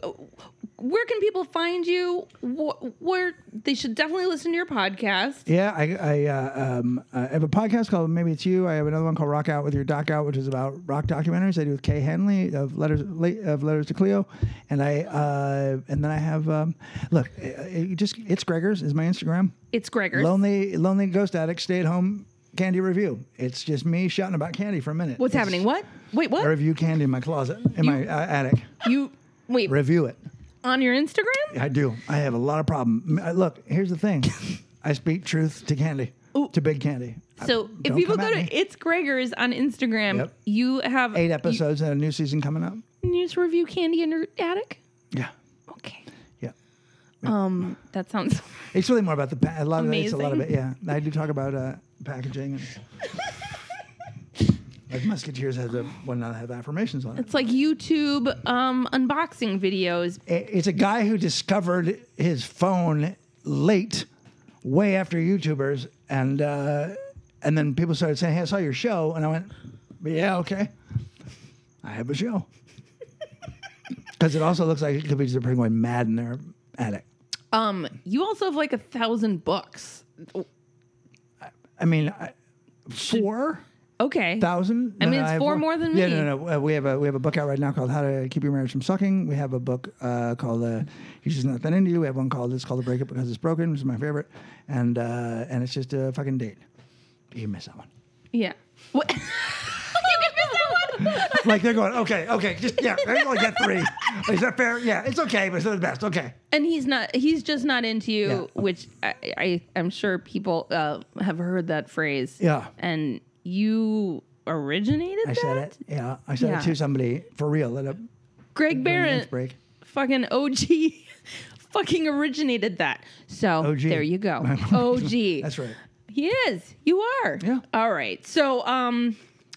Where can people find you? Wh- Where they should definitely listen to your podcast. Yeah, I, I, uh, um, I have a podcast called Maybe It's You. I have another one called Rock Out with Your Doc Out, which is about rock documentaries. I do with Kay Hanley of Letters of Letters to Cleo, and I uh, and then I have um, look, uh, you just it's Gregors is my Instagram. It's Gregor. Lonely Lonely Ghost Addict Stay at Home Candy Review. It's just me shouting about candy for a minute. What's It's- happening? What? Wait, what? I review candy in my closet in my uh, attic. You wait Review it. On your Instagram? I do. I have a lot of problem. M- uh, Look, here's the thing. I speak truth to candy, to big candy. So if Don't people come go at to me. It's Gregor's on Instagram, Yep. you have eight episodes and a new season coming up. You, you just review candy in your attic. Yeah, Okay. yeah. Um, that sounds. It's really more about the pa- a lot of it, it's a lot of it. Amazing. Yeah, I do talk about uh, packaging and like Musketeers has a one that have affirmations on it. It's like YouTube um, unboxing videos. It's a guy who discovered his phone late, way after YouTubers, and uh, and then people started saying, "Hey, I saw your show," and I went, "Yeah, okay, I have a show." Because it also looks like it could be just a person going mad in their attic. Um, you also have like a thousand books. I mean, I, four Okay. thousand. I mean, it's have four more than yeah, me. no, no, no. Uh, we have a we have a book out right now called How to Keep Your Marriage from Sucking. We have a book uh, called uh, He's Just Not That Into You. We have one called It's called The Breakup Because It's Broken, which is my favorite, and uh, and it's just a fucking date. You miss that one. yeah. What? you can miss that one. Like they're going, okay, okay, just yeah, I only get three. Is that fair? Yeah, it's okay, but it's not the best. Okay. and he's not. He's just not into you, Yeah. which I, I I'm sure people uh, have heard that phrase. Yeah. And you originated that I that. said it. Yeah, I said Yeah. it to somebody for real at a Greg during the Barrett, break. fucking OG, fucking originated that. So OG. there you go. OG. That's right. He is. You are. Yeah. All right. So um,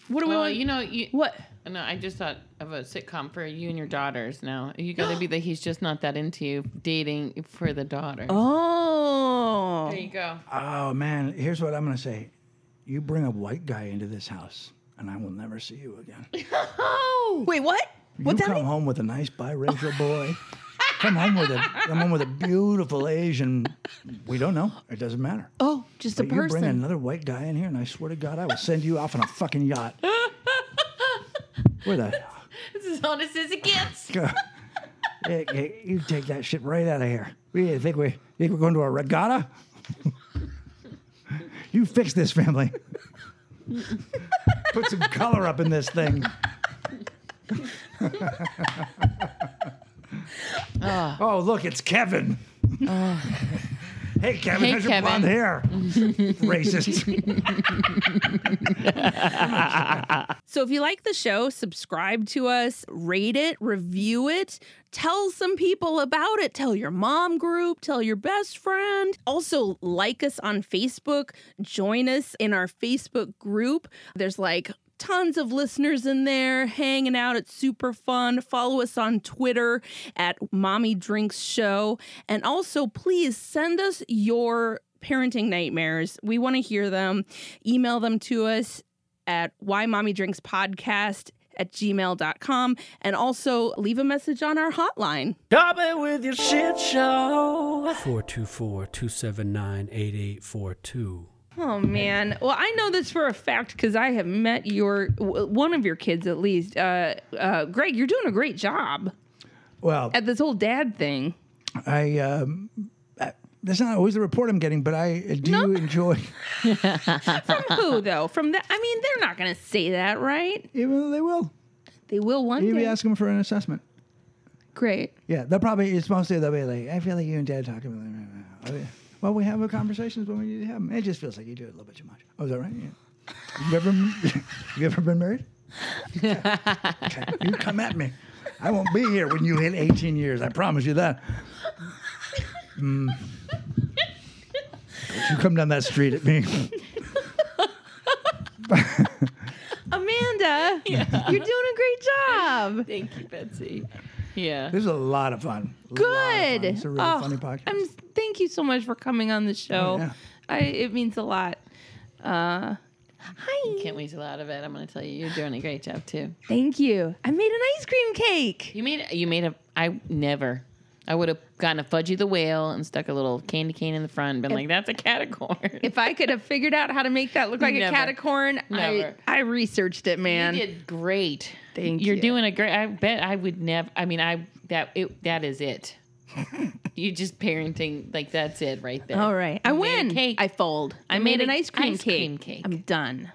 what do we Well, want? you know, you, what? No, I just thought of a sitcom for you and your daughters. Now you got to be that he's just not that into you dating for the daughter. Oh. There you go. Oh man, here's what I'm gonna say. You bring a white guy into this house, and I will never see you again. Oh. Wait, what? What's you that? come home with a nice biracial boy. come home with a come home with a beautiful Asian. We don't know. It doesn't matter. Oh, just a But you bring another white guy in here, and I swear to God, I will send you off on a fucking yacht. Where the This is honest as it gets. Hey, hey, you take that shit right out of here. We think we think we're going to a regatta? You fix this family. Put some color up in this thing. oh, look, it's Kevin. Uh, Hey, Kevin, Hey, how's your Kevin. blonde hair? Racist. So if you like the show, subscribe to us, rate it, review it, tell some people about it. Tell your mom group, tell your best friend. Also, like us on Facebook, join us in our Facebook group. There's like tons of listeners in there hanging out. It's super fun. Follow us on Twitter at Mommy Drinks Show. And also, please send us your parenting nightmares. We want to hear them. Email them to us at why mommy drinks podcast at gmail.com and also leave a message on our hotline Call me with your shit show. 424 279 8842. Oh man well i know this for a fact because i have met your one of your kids at least uh, uh, greg you're doing a great job Well, at this whole dad thing I um, I- that's not always the report I'm getting, but I do enjoy. from who though from that i mean they're not gonna say that right Even though they will. they will one be day asking them for an assessment. great Yeah, they'll probably. It's mostly they'll be like, I feel like you and Dad talking about. Like, well, we have conversations when we need to have them. It just feels like you do it a little bit too much. Oh, is that right? Yeah. You ever, you ever been married? okay. You come at me. I won't be here when you hit 18 years. I promise you that. Mm. You come down that street at me. amanda you're doing a great job Thank you, Betsy. Yeah. This is a lot of fun. A lot of fun. Good. It's a really Oh, funny podcast. I'm, thank you so much for coming on the show. Oh, yeah. I, it means a lot. Uh, hi. Can't wait to till out of it. I'm gonna tell you, you're doing a great job too. Thank you. I made an ice cream cake. You made you made a. I never. I would have gotten a Fudgy the Whale and stuck a little candy cane in the front and been like, "That's a catacorn." If I could have figured out how to make that look like Never. a catacorn, I, Never. I researched it, man. You did great. Thank You're you. Are doing a great. I bet I would never. I mean, I that it that is it. you just parenting like that's it right there. All right. I made win. cake. I fold. I You made, made an ice cream ice cake. cream cake. I'm done.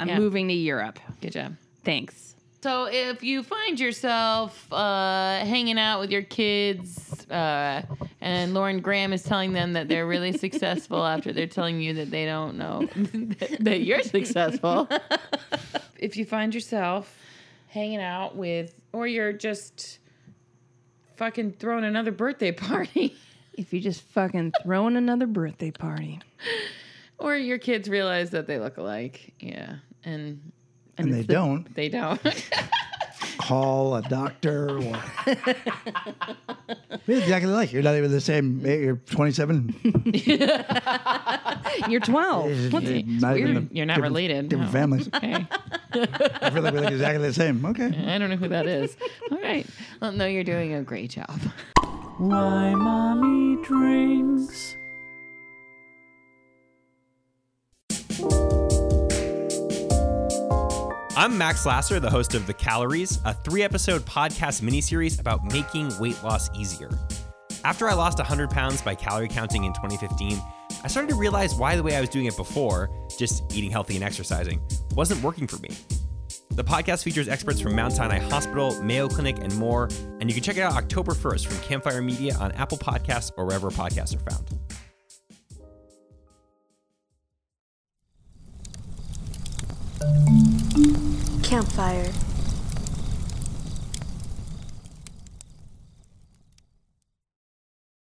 I'm Yeah. moving to Europe. Good job. Thanks. So if you find yourself uh, hanging out with your kids, uh, and Lauren Graham is telling them that they're really successful after they're telling you that they don't know that, that you're successful. if you find yourself hanging out with, or you're just fucking throwing another birthday party, If you just fucking throwing another birthday party. or your kids realize that they look alike, yeah, and and they don't they don't. call a doctor or We're exactly like you're not even the same you're 27 You're 12. What's You're not even You're not related. different No. families okay. I feel like we look exactly the same okay I don't know who that is. All right. Well, no, you're doing a great job. Why mommy drinks. I'm Max Lasser, the host of The Calories, a three episode podcast miniseries about making weight loss easier. After I lost 100 pounds by calorie counting in 2015, I started to realize why the way I was doing it before, just eating healthy and exercising, wasn't working for me. The podcast features experts from Mount Sinai Hospital, Mayo Clinic, and more, and you can check it out October 1st from Campfire Media on Apple Podcasts or wherever podcasts are found. Campfire.